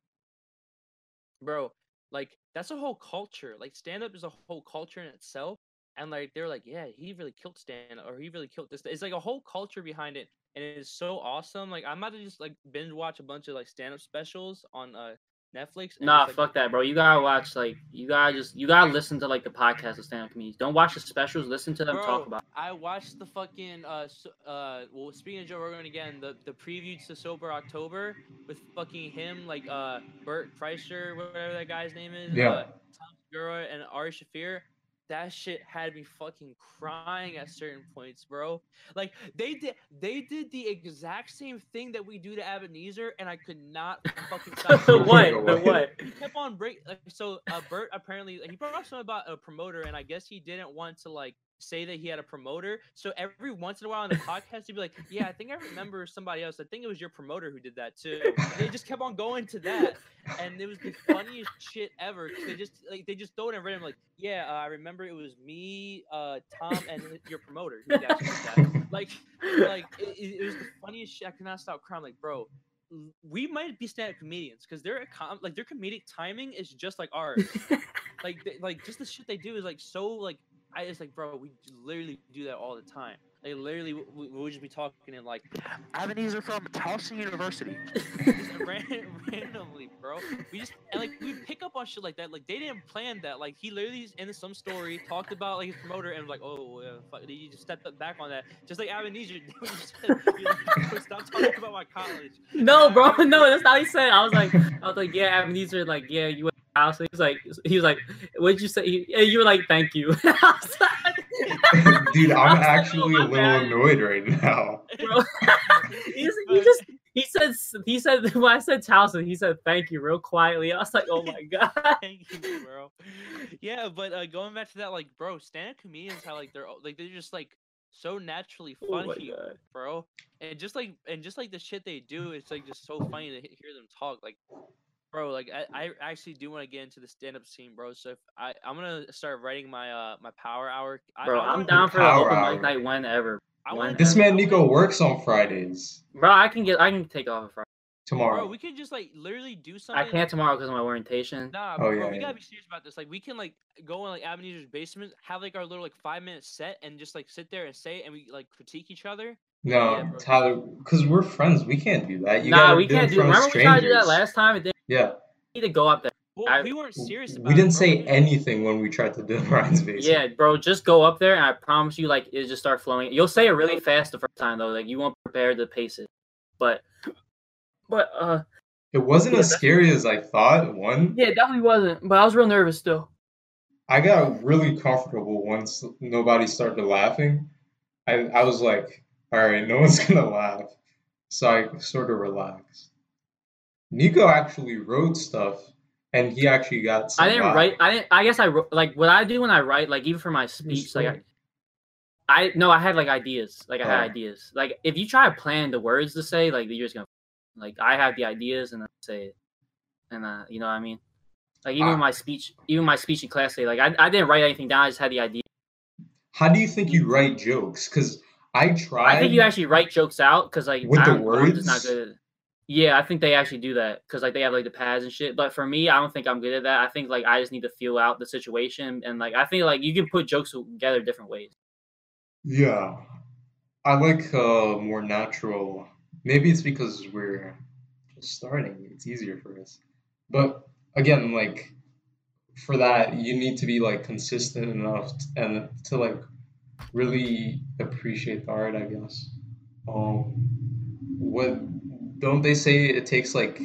bro like that's a whole culture like stand up is a whole culture in itself and like they're like yeah he really killed stand or he really killed this it's like a whole culture behind it and it is so awesome like i'm about to just like binge watch a bunch of like stand up specials on uh netflix Nah, just, like, fuck that, bro. You gotta watch like you gotta just you gotta listen to like the podcast of stand up comedians. Don't watch the specials. Listen to them Bro, talk about. I watched the fucking uh so- uh well speaking of Joe Rogan again the the preview to Sober October with fucking him like uh Bert Kreischer whatever that guy's name is Yeah. uh, Tom Segura and Ari Shaffir that shit had me fucking crying at certain points, bro. Like they did, they did the exact same thing that we do to Ebenezer, and I could not fucking stop. the what? The what? He kept on break. Like, so, uh, Bert apparently he brought up something about a promoter, and I guess he didn't want to like say that he had a promoter. So every once in a while on the podcast, he'd be like, "Yeah, I think I remember somebody else. I think it was your promoter who did that too." And they just kept on going to that, and it was the funniest shit ever. They just like they just throw it in random, like, "Yeah, uh, I remember it was me, uh, Tom, and your promoter who did that." Like, like it, it was the funniest shit. I could not stop crying. Like, bro. We might be stand-up comedians because their com- like their comedic timing is just like ours like they, like just the shit they do is like so like I just like bro we literally do that all the time. Like literally we, we would just be talking in like Ebenezer from Towson University. Just ran, randomly bro. We just and like we pick up on shit like that. Like they didn't plan that. Like he literally is in some story talked about like his promoter and was like oh yeah fuck, you just stepped back on that. Just like Ebenezer did. You said, like, stop talking about my college. No, bro, no, that's not what he said. I was like, I was like, yeah, Ebenezer, like, yeah, you went to the house. He was like, he was like, what'd you say? He, and you were like, thank you. I was like, Dude, I I'm was like, actually oh, a little bad. annoyed right now. bro. he, just, he just he said he said when I said Towson, he said thank you real quietly. I was like, oh my god. Thank you, bro. Yeah, but uh, going back to that, like, bro, stand-up comedians, how like they're like they're just like so naturally Oh my funny, god. bro. And just like and just like the shit they do, it's like just so funny to hear them talk. Like, bro, like I, I actually do want to get into the stand-up scene, bro. So if I I'm gonna start writing my uh my power hour. I- Bro, I I'm down for the open mic night whenever. I wanna This man Nico works on Fridays. Bro, I can get I can take off a Friday. Tomorrow. Bro, we could just like literally do something. I can't tomorrow because of my orientation. Nah, Oh, bro, we yeah. gotta be serious about this. Like, we can like go in like Ebenezer's basement, have like our little like five minute set, and just like sit there and say, it, and we like critique each other. no, Yeah. Tyler, because we're friends. We can't do that. You nah, gotta we do can't in do. front of Remember we tried to do that last time? It didn't Yeah. we need to go up there. Well, I- we weren't serious about. We didn't bro. say anything when we tried to do Ryan's basement. Yeah, bro, just go up there and I promise you, like, it just start flowing. You'll say it really fast the first time though, like you won't prepare to pace it. But, but uh, It wasn't Yeah, as scary as I thought. One, yeah, it definitely wasn't. But I was real nervous still. I got really comfortable once nobody started laughing. I, I was like, all right, no one's gonna laugh. So I sort of relaxed. Nico actually wrote stuff, and he actually got I didn't write. I didn't. I guess I wrote like what I do when I write, like even for my speech, like I. I no, I had like ideas. Like I had Oh. ideas. Like if you try to plan the words to say, like you're just gonna like I have the ideas and I say it, and uh, you know what I mean. Like even Ah. my speech, even my speech in class today, like I, I didn't write anything down. I just had the idea. How do you think you write jokes? Because I tried. I think you actually write jokes out because like With the don't- I'm just not words? good. At, yeah, I think they actually do that because like they have like the pads and shit. But for me, I don't think I'm good at that. I think like I just need to feel out the situation and like I think like you can put jokes together different ways. Yeah, I like uh, more natural. Maybe it's because we're just starting. It's easier for us. But again, like for that, you need to be like consistent enough t- and to like really appreciate the art, I guess. Um, what don't they say it takes like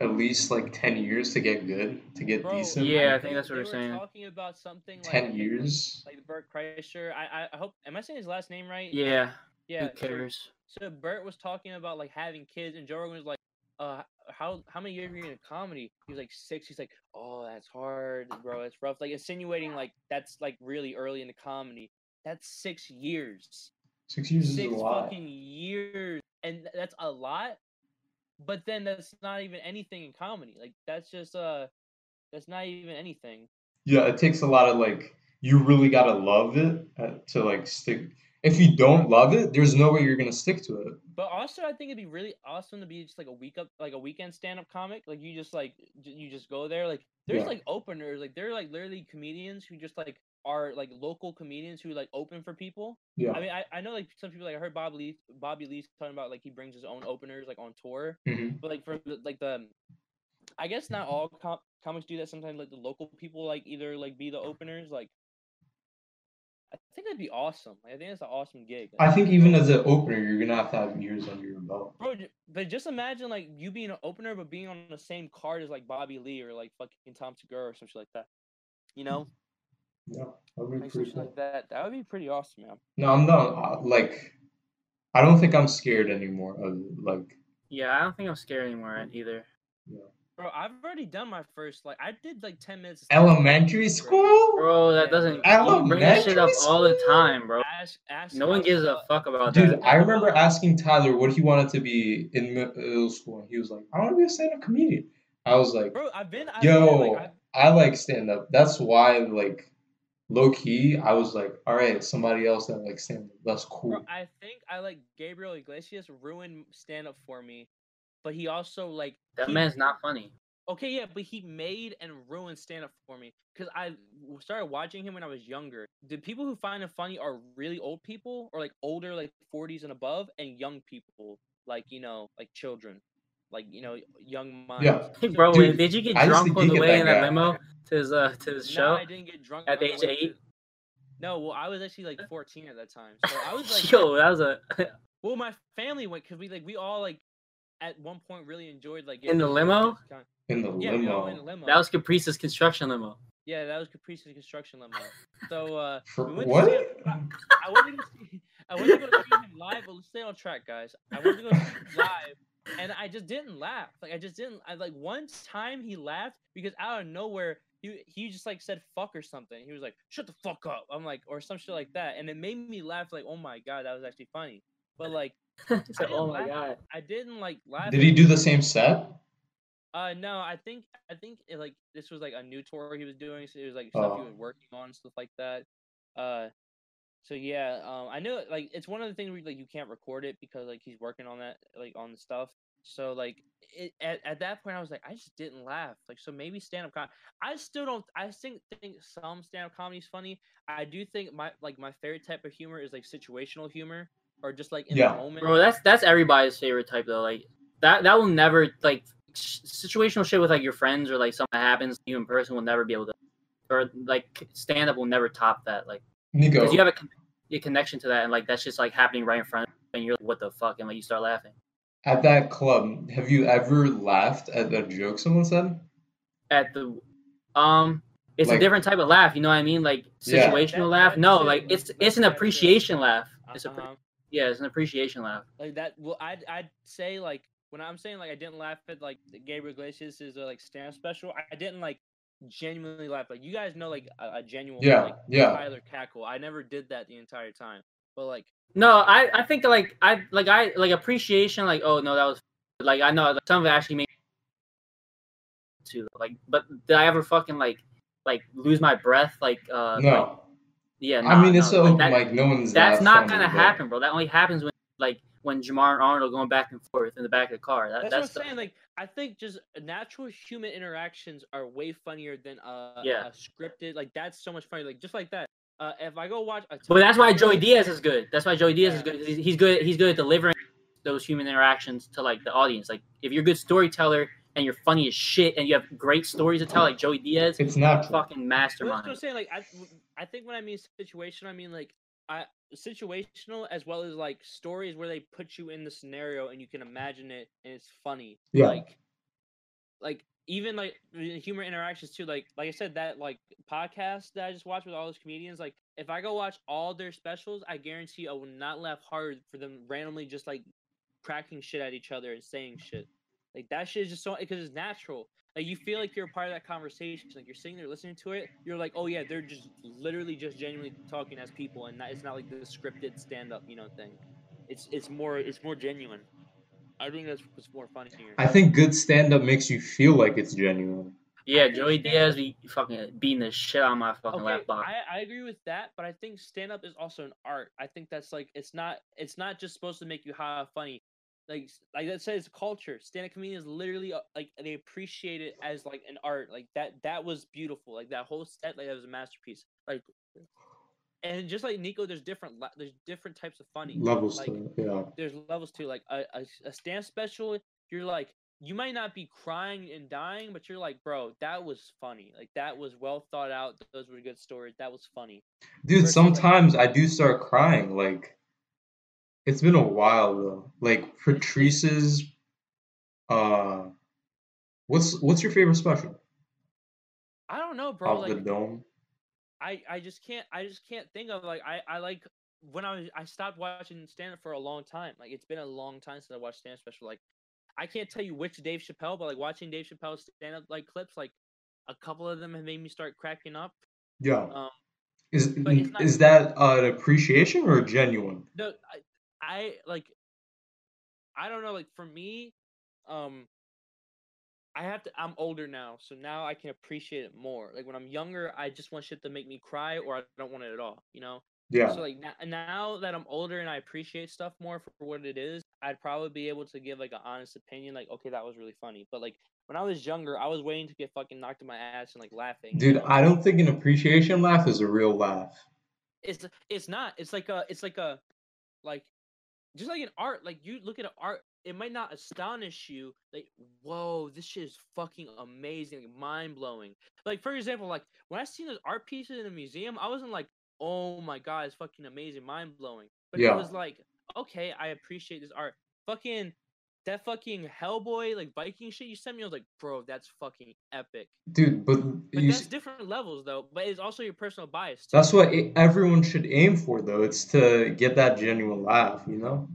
at least like 10 years to get good, to get Bro, decent? Yeah, I think think that's what they we're were saying. Talking about something 10 like- years? like Bert Kreischer. I, I I hope. Am I saying his last name right? Yeah, Yeah. who cares? So Bert was talking about like having kids, and Joe Rogan was like, "Uh, how how many years are you in comedy?" He was like six. He's like, "Oh, that's hard, bro. It's rough." Like insinuating like that's like really early in the comedy. That's six years. Six years is a Six fucking years, and that's a lot. But then that's not even anything in comedy. Like that's just uh, that's not even anything. Yeah, it takes a lot of like you really gotta love it uh, to like stick. If you don't love it, there's no way you're gonna stick to it. But also, I think it'd be really awesome to be just like a week up, like a weekend stand up comic. Like you just like you just go there. Like there's Yeah. like openers, like they're like literally comedians who just like are like local comedians who like open for people. Yeah. I mean, I, I know like some people like I heard Bob Lee, Bobby Lee's talking about like he brings his own openers like on tour. hmm But like for like the, I guess not all com- comics do that. Sometimes like the local people like either like be the openers. Like I think that'd be awesome. Like, I think it's an awesome gig. I think even as an opener, you're gonna have to have years under your belt. Bro, but just imagine like you being an opener, but being on the same card as like Bobby Lee or like fucking Tom Segura or some shit like that. You know? Yeah, that'd be Like pretty cool. like that. That would be pretty awesome, man. No, I'm not. uh, Like, I don't think I'm scared anymore. Of, like, Yeah, I don't think I'm scared anymore either. Bro, I've already done my first. Like, I did like ten minutes. of elementary comedy. school. Bro, that doesn't you bring that shit up Elementary all the time, bro. Ask, ask No one gives a fuck about Dude, that. I remember asking Tyler what he wanted to be in middle school, and he was like, "I want to be a stand-up comedian." I was like, Bro, I've been. I've "Yo, been, like, I've, I like stand-up." That's why, like, low key, I was like, "All right, somebody else that like stand-up. That's cool." Bro, I think I like Gabriel Iglesias ruined stand up for me, but he also like That he- man's not funny. Okay, yeah, but he made and ruined stand up for me because I started watching him when I was younger. The people who find him funny are really old people or like older, like 40s and above, and young people, like you know, like children, like you know, young minds. Yeah. So- Bro, Dude, did you get I drunk on the way that in that guy. limo to his uh to his No, show? I didn't get drunk at the age of eight? No, well, I was actually like 14 at that time, so I was like, Yo, that was a well, my family went because we like we all like at one point really enjoyed like In the getting limo? discount- in the Yeah, we all limo. went in the limo. that was Caprice's construction limo. Yeah, that was Caprice's construction limo. So uh For we what? see him- I went to go see I went to go see him live, but let's stay on track, guys. I went to go see him live and I just didn't laugh. Like I just didn't I like one time he laughed because out of nowhere he he just like said fuck or something. He was like, shut the fuck up. I'm like, or some shit like that. And it made me laugh like, oh my god, that was actually funny. But like He I said, didn't oh my laugh. god. I didn't like laugh. Did he do the same set? Uh, no, I think I think it, like this was like a new tour he was doing, so it was like stuff he Oh. was working on, stuff like that. Uh, so yeah, um, I know like it's one of the things where like you can't record it because like he's working on that like on the stuff. So like it, at at that point I was like I just didn't laugh. Like so maybe stand up com- I still don't. I think think some stand up comedy is funny. I do think my like my favorite type of humor is like situational humor or just like in Yeah. the moment. Bro, that's that's everybody's favorite type though. Like that that will never like sh- situational shit with like your friends or like something happens to you in person will never be able to or like stand up will never top that. Like because you have a, con- a connection to that and like that's just like happening right in front of you and you're like what the fuck and like you start laughing. at that club, have you ever laughed at a joke someone said? At the um it's Like- a different type of laugh, you know what I mean? Like situational That- laugh. No, like like- it's it's an appreciation laugh. It's a Uh-huh. Yeah, it's an appreciation laugh. like that well i'd i'd say like when i'm saying like i didn't laugh at like gabriel iglesias is uh, like stand special I, didn't like genuinely laugh like you guys know like a, a genuine Yeah, like yeah. tyler cackle i never did that the entire time but like No, I I think like I like I like appreciation like oh no that was like I know like, some of it actually made too like but did I ever fucking like like lose my breath like uh like, No, yeah I mean nah, it's no, an like, open that- mic. No one's that's not gonna but- happen bro that only happens when like when Jamar and Arnold going back and forth in the back of the car that, that's, that's, what i'm saying like i think just natural human interactions are way funnier than uh Yeah. a scripted like that's so much funnier. like just like that uh if i go watch a but that's why Joey Diaz is good that's why Joey Diaz is good he's, he's good he's good at delivering those human interactions to like the audience like if you're a good storyteller and you're funny as shit and you have great stories to tell like Joey Diaz It's not fucking Well, that's what I'm mastermind. saying. Like, I, I think when I mean situation, I mean like, I situational as well as like stories where they put you in the scenario and you can imagine it and it's funny. Yeah. Like, like even like humor interactions too. Like, like I said, that like podcast that I just watched with all those comedians. Like, if I go watch all their specials, I guarantee I will not laugh hard for them randomly just like cracking shit at each other and saying shit. Like that shit is just so because it's natural. Like you feel like you're a part of that conversation. Like you're sitting there listening to it. You're like, oh yeah, they're just literally just genuinely talking as people, and not, it's not like the scripted stand up, you know, thing. It's it's more it's more genuine. I think that's what's more funny here. I think good stand up makes you feel like it's genuine. Yeah, Joey Diaz be fucking beating the shit out of my fucking Okay, left box. I, I agree with that, but I think stand up is also an art. I think that's like it's not it's not just supposed to make you ha funny. Like like it's a culture. Stand up comedians literally uh, like they appreciate it as like an art. Like that that was beautiful. Like that whole set like that was a masterpiece. Like and just like Nico, there's different there's different types of funny. Levels Like to. Yeah. there's levels too. Like a, a, a stand special, you're like you might not be crying and dying, but you're like, bro, that was funny. Like that was well thought out. Those were good stories. That was funny. Dude, like- sometimes I do start crying. Like, it's been a while though. Like Patrice's, uh, what's what's your favorite special? I don't know, bro. Off the Like dome. I I just can't I just can't think of like I I like when I was I stopped watching stand up for a long time. Like it's been a long time since I watched stand up special. Like I can't tell you which Dave Chappelle, but like watching Dave Chappelle stand up like clips, like a couple of them have made me start cracking up. Yeah. Um, Is is that uh, an appreciation or genuine? no, I, like I don't know. Like for me, um, I have to. I'm older now, so now I can appreciate it more. Like when I'm younger, I just want shit to make me cry, or I don't want it at all. You know. Yeah. So like now, now that I'm older and I appreciate stuff more for what it is, I'd probably be able to give like an honest opinion, like okay, that was really funny. But like when I was younger, I was waiting to get fucking knocked in my ass and like laughing. Dude? I don't think an appreciation laugh is a real laugh. it's it's not. It's like a it's like a like just like in art. Like you look at an art, it might not astonish you. Like whoa, this shit is fucking amazing, like, mind blowing. Like for example, like when I seen those art pieces in a museum, I wasn't like, oh my god, it's fucking amazing, mind blowing. But Yeah. it was like, okay, I appreciate this art. Fucking that fucking Hellboy like Viking shit you sent me, I was like, bro, that's fucking epic. Dude, but, But you, that's different levels though. But it's also your personal bias. Too. that's what everyone should aim for, though. It's to get that genuine laugh, you know?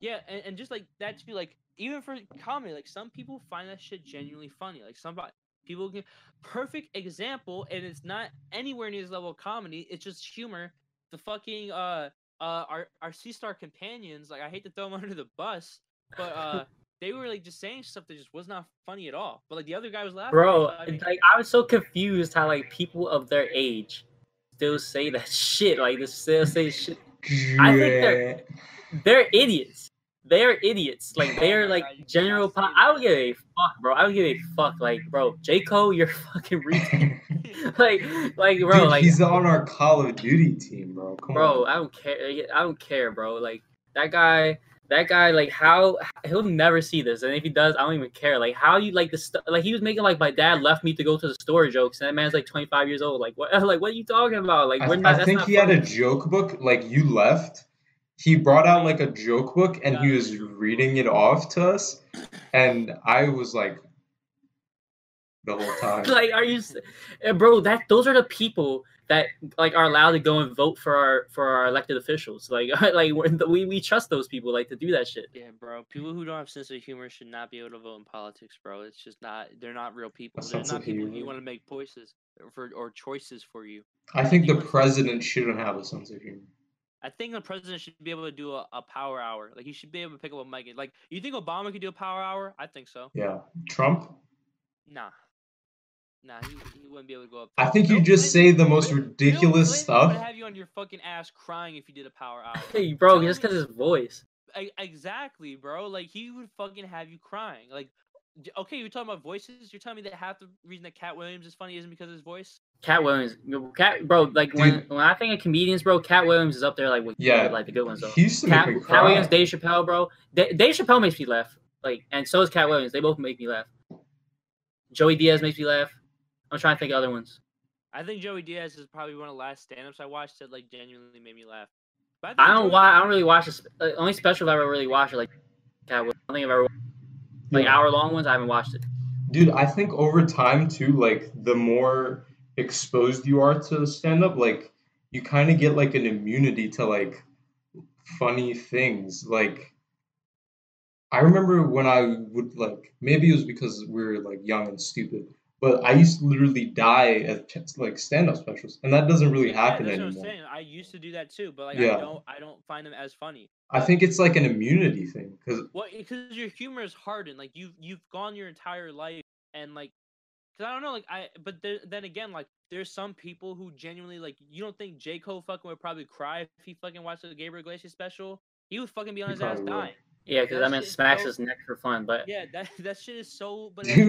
Yeah, and, and just like that too, like even for comedy, like some people find that shit genuinely funny. Like somebody people can perfect example, and it's not anywhere near this level of comedy, it's just humor. The fucking uh uh our our C star companions, like I hate to throw them under the bus, but uh they were like just saying stuff that just was not funny at all. But like the other guy was laughing. Bro, so, I mean, like I was so confused how like people of their age still say that shit. Like they still say shit. I think they're- They're idiots. They're idiots. Like they're like God, general. cannot Po- say I would give a fuck, bro. I would give a fuck. Like, bro, J Cole, you're fucking retard. like, like, bro, Dude, like, he's on our Call of Duty team, bro. Come bro, on. I don't care. I don't care, bro. Like that guy. That guy, like, how he'll never see this, and if he does, I don't even care. Like, how you like the stuff like he was making like my dad left me to go to the store jokes, and that man's like twenty five years old. Like, what? Like, what are you talking about? Like, I, we're not. I think he had a joke book, like you left. He brought out like a joke book and he was reading it off to us. And I was like, the whole time. like are you eh, bro that those are the people that like are allowed to go and vote for our for our elected officials like like we're- we we trust those people like to do that shit Yeah, bro. People who don't have sense of humor should not be able to vote in politics, bro. It's just not. They're not real people. A They're sense not of people who humor. want to make choices for or choices for you. I think the president shouldn't have a sense of humor. I think the president should be able to do a, a power hour. Like he should be able to pick up a mic. Like you think Obama could do a power hour? I think so. Yeah. Trump? Nah, nah, he, he wouldn't be able to go up. I think you just say the most ridiculous Bill Clinton stuff. Would have you on your fucking ass crying if you did a power hour. hey bro Tell just because his voice E- exactly, bro. Like he would fucking have you crying. Like, okay, you're talking about voices. You're telling me that half the reason that Katt Williams is funny isn't because of his voice. katt williams cat bro like when Dude. when i think of comedians bro katt williams is up there like with Yeah. like the good ones though He used to make cat, me katt williams dave chappelle bro Da- dave chappelle makes me laugh like and so is katt williams they both make me laugh joey diaz makes me laugh i'm trying to think of other ones I think Joey Diaz is probably one of the last stand-ups I watched that like genuinely made me laugh. But I think don't Joey- why I don't really watch this. Uh, only special I've ever really watched like Katt Williams. I don't think I've ever like Yeah. hour long ones. I haven't watched it. Dude, I think over time too, like the more exposed you are to stand up, like you kind of get like an immunity to like funny things. Like I remember when I would like maybe it was because we were like young and stupid, but I used to literally die at like stand up specials, and that doesn't really Yeah, happen I'm anymore. saying. I used to do that too, but like Yeah. I don't I don't find them as funny. I think it's like an immunity thing because Well, because your humor is hardened. Like you've you've gone your entire life and like, cause I don't know. Like I, but there, then again, like there's some people who genuinely like. You don't think J Cole fucking would probably cry if he fucking watched the Gabriel Iglesias special? He would fucking be on his ass would. dying. Yeah, because That that man smacks so- his neck for fun. But Yeah, that that shit is so. But that shit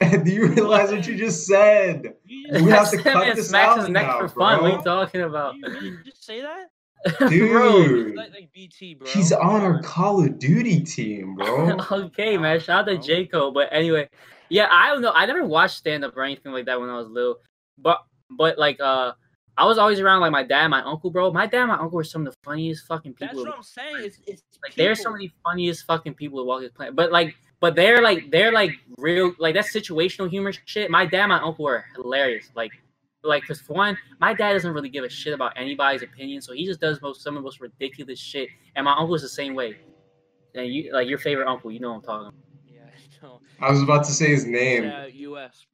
dude, do you realize what you just said? you We have to That cut man this smacks his out neck now, for fun. What are you talking about, you really just say that, bro? Dude, like, like BT, bro. he's on our Call of Duty team, bro. okay, man. Shout out to Bro. J Cole. But anyway, yeah, I don't know. I never watched stand up or anything like that when I was little. But but like uh, I was always around like my dad, and my uncle, bro. My dad, and my uncle were some of the funniest fucking people. That's people. what I'm saying. It's it's Like they're some people. of the funniest fucking people to walk this planet. But like, but they're like they're like real like that situational humor shit. My dad, and my uncle were hilarious. Like like, cause for one, my dad doesn't really give a shit about anybody's opinion, so he just does most some of the most ridiculous shit. And my uncle is the same way. And you, like your favorite uncle, you know what I'm talking. About. Yeah, no. I was about to say his name. Yeah, U.S.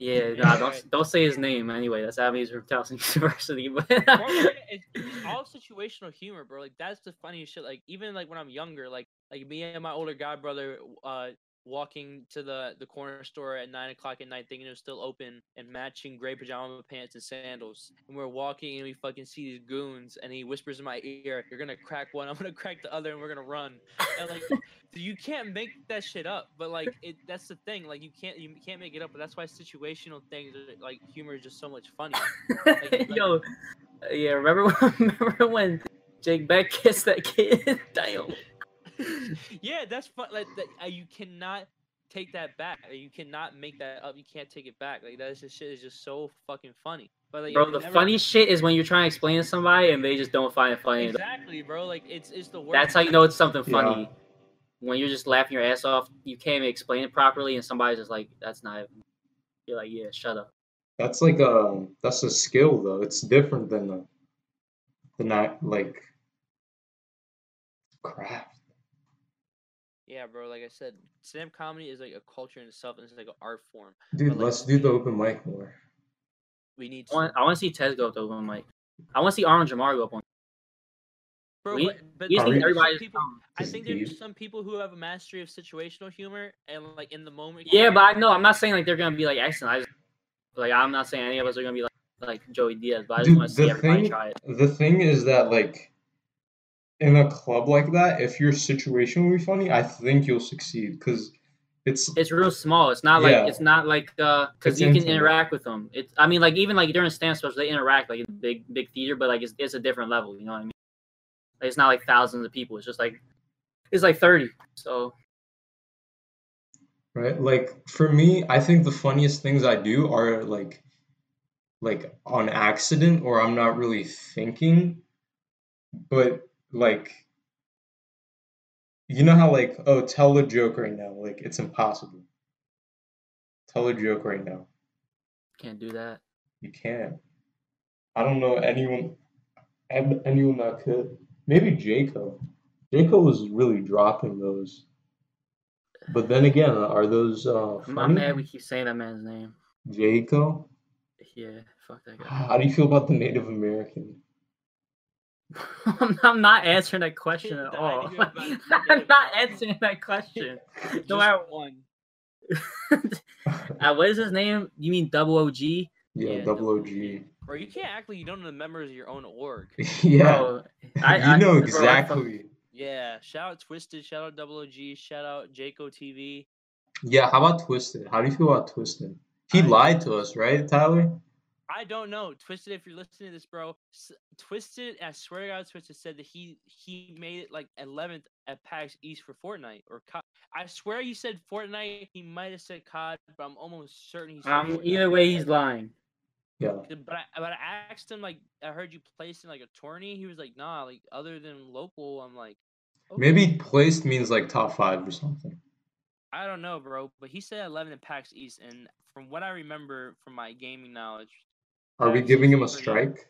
Yeah, nah, don't don't say his name anyway. That's Avenue from Towson University. But it's, it's all situational humor, bro. Like that's the funniest shit. Like even like when I'm younger, like like me and my older god brother, uh, walking to the the corner store at nine o'clock at night, thinking it was still open, and matching gray pajama pants and sandals. And we're walking, and we fucking see these goons, and he whispers in my ear, "You're gonna crack one, I'm gonna crack the other, and we're gonna run." And like, you can't make that shit up. But like, it that's the thing. Like, you can't you can't make it up. But that's why situational things, like humor, is just so much funny. like- Yo, yeah, remember when, remember when Jake Beck kissed that kid? Damn. yeah, that's fun. Like that, uh, you cannot take that back. Like, you cannot make that up. You can't take it back. Like that's just shit is just so fucking funny. But like, Bro, the never- funny shit is when you're trying to explain to somebody and they just don't find it funny. Exactly, bro. Like it's it's the worst. That's how you know it's something Yeah. funny. When you're just laughing your ass off, you can't even explain it properly, and somebody's just like, "That's not." Even. You're like, "Yeah, shut up." That's like a that's a skill though. It's different than the than that like craft. Yeah, bro. Like I said, stand-up comedy is like a culture in itself, and it's like an art form. Dude, like, let's do the open mic more. We need. I want, I want to see Tez go up to open mic. I want to see Arnold Jamar go up on. bro, we- but, but We Are think we- there's some everybody's. people. I think there's Steve? some people who have a mastery of situational humor, and like in the moment. Yeah, but I know I'm not saying like they're gonna be like excellent. I just, like I'm not saying any of us are gonna be like like Joey Diaz, but I just Dude, want to see everybody thing- try it. The thing is that like in a club like that, if your situation will be funny, I think you'll succeed because it's It's real small. It's not like Yeah. it's not like uh because you can intimate. interact with them. It's I mean like even like during stand specials they interact like big big theater, but like it's it's a different level. You know what I mean? Like, it's not like thousands of people. It's just like it's like thirty. So right. Like for me, I think the funniest things I do are like like on accident or I'm not really thinking, but like you know how like oh tell a joke right now like it's impossible. Tell a joke right now. can't do that. You can't. I don't know anyone anyone that could. Maybe Jaco. Jaco was really dropping those. But then again, are those uh I'm, I'm mad we keep saying that man's name. Jaco? Yeah, fuck that guy. How do you feel about the Native American? I'm, I'm not answering that question at all. idea I'm not answering that question. Just No matter one. uh, what is his name? You mean Double OG? Yeah, Yeah, double double OG. Bro, you can't act like you don't know the members of your own org. yeah. Bro, I, you I, know I fuck- exactly. Yeah, shout out Twisted, shout out Double OG, shout out Jaco TV. Yeah, how about Twisted? How do you feel about Twisted? He I- lied to us, right, Tyler? I don't know. Twisted, if you're listening to this, bro, s- Twisted, I swear to God, Twisted said that he he made it like 11th at PAX East for Fortnite or COD. I swear he said Fortnite. He might have said COD, but I'm almost certain he's. said. Um, Fortnite. either way, he's lying. Yeah. But I, but I asked him like I heard you placed in like a tourney. He was like, nah, like other than local. I'm like, okay. Maybe placed means like top five or something. I don't know, bro. But he said 11 in PAX East, and from what I remember from my gaming knowledge, Are we giving him a strike?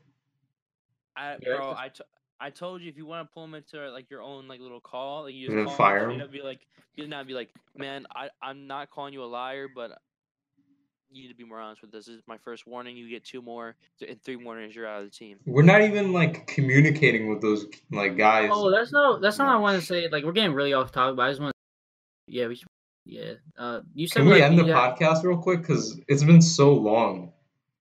I bro, that's- I, t- I told you if you want to pull him into like your own like little call, like you And just call fire him, him? straight up, be like, you not be like, man, I I'm not calling you a liar, but you need to be more honest with this. This is my first warning. You get two more, th- and three warnings, you're out of the team. We're not even like communicating with those like guys. Oh, that's no, that's not what I want to say. Like we're getting really off topic, but I just want. Yeah, we should. Yeah. Uh, you said Can we like, end the you podcast real quick? Because it's been so long.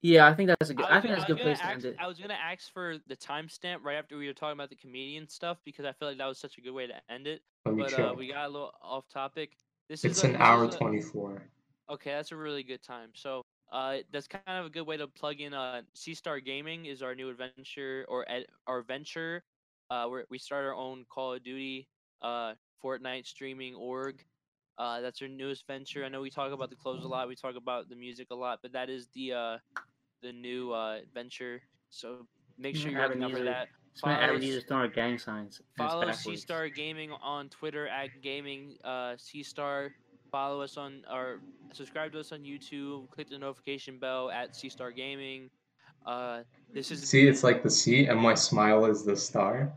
Yeah, I think that's a good. I I, think gonna- that's a good place to gonna end it. I was gonna ask for the timestamp right after we were talking about the comedian stuff because I feel like that was such a good way to end it. Let me But check. uh, we got a little off topic. This it's is a- an this hour a- 24. Okay, that's a really good time. So, uh, that's kind of a good way to plug in. Uh, C Star Gaming is our new adventure or ed- our venture. Uh, where we start our own Call of Duty, uh, Fortnite streaming org. Uh, that's our newest venture. I know we talk about the clothes a lot. We talk about the music a lot, but that is the uh, the new uh venture. So make sure you're looking out for Ebenezer. that. Spent follow Ebenezer us- throwing gang signs. and it's Follow backwards. C Star Gaming on Twitter at gaming uh, C Star. Follow us on or subscribe to us on YouTube. Click the notification bell at C Star Gaming. Uh, this is See, it's like the C, and my smile is the star.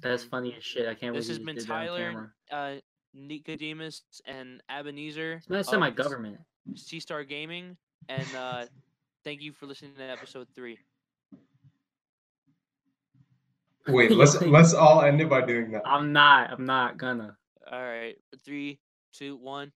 That's funny as shit. I can't this has believe been you did that on Tyler, camera. uh, Nicodemus, and Ebenezer. It's not of semi-government. C Star Gaming, and uh, thank you for listening to episode three. Wait, let's let's all end it by doing that. I'm not. I'm not gonna. All right, three, two, one.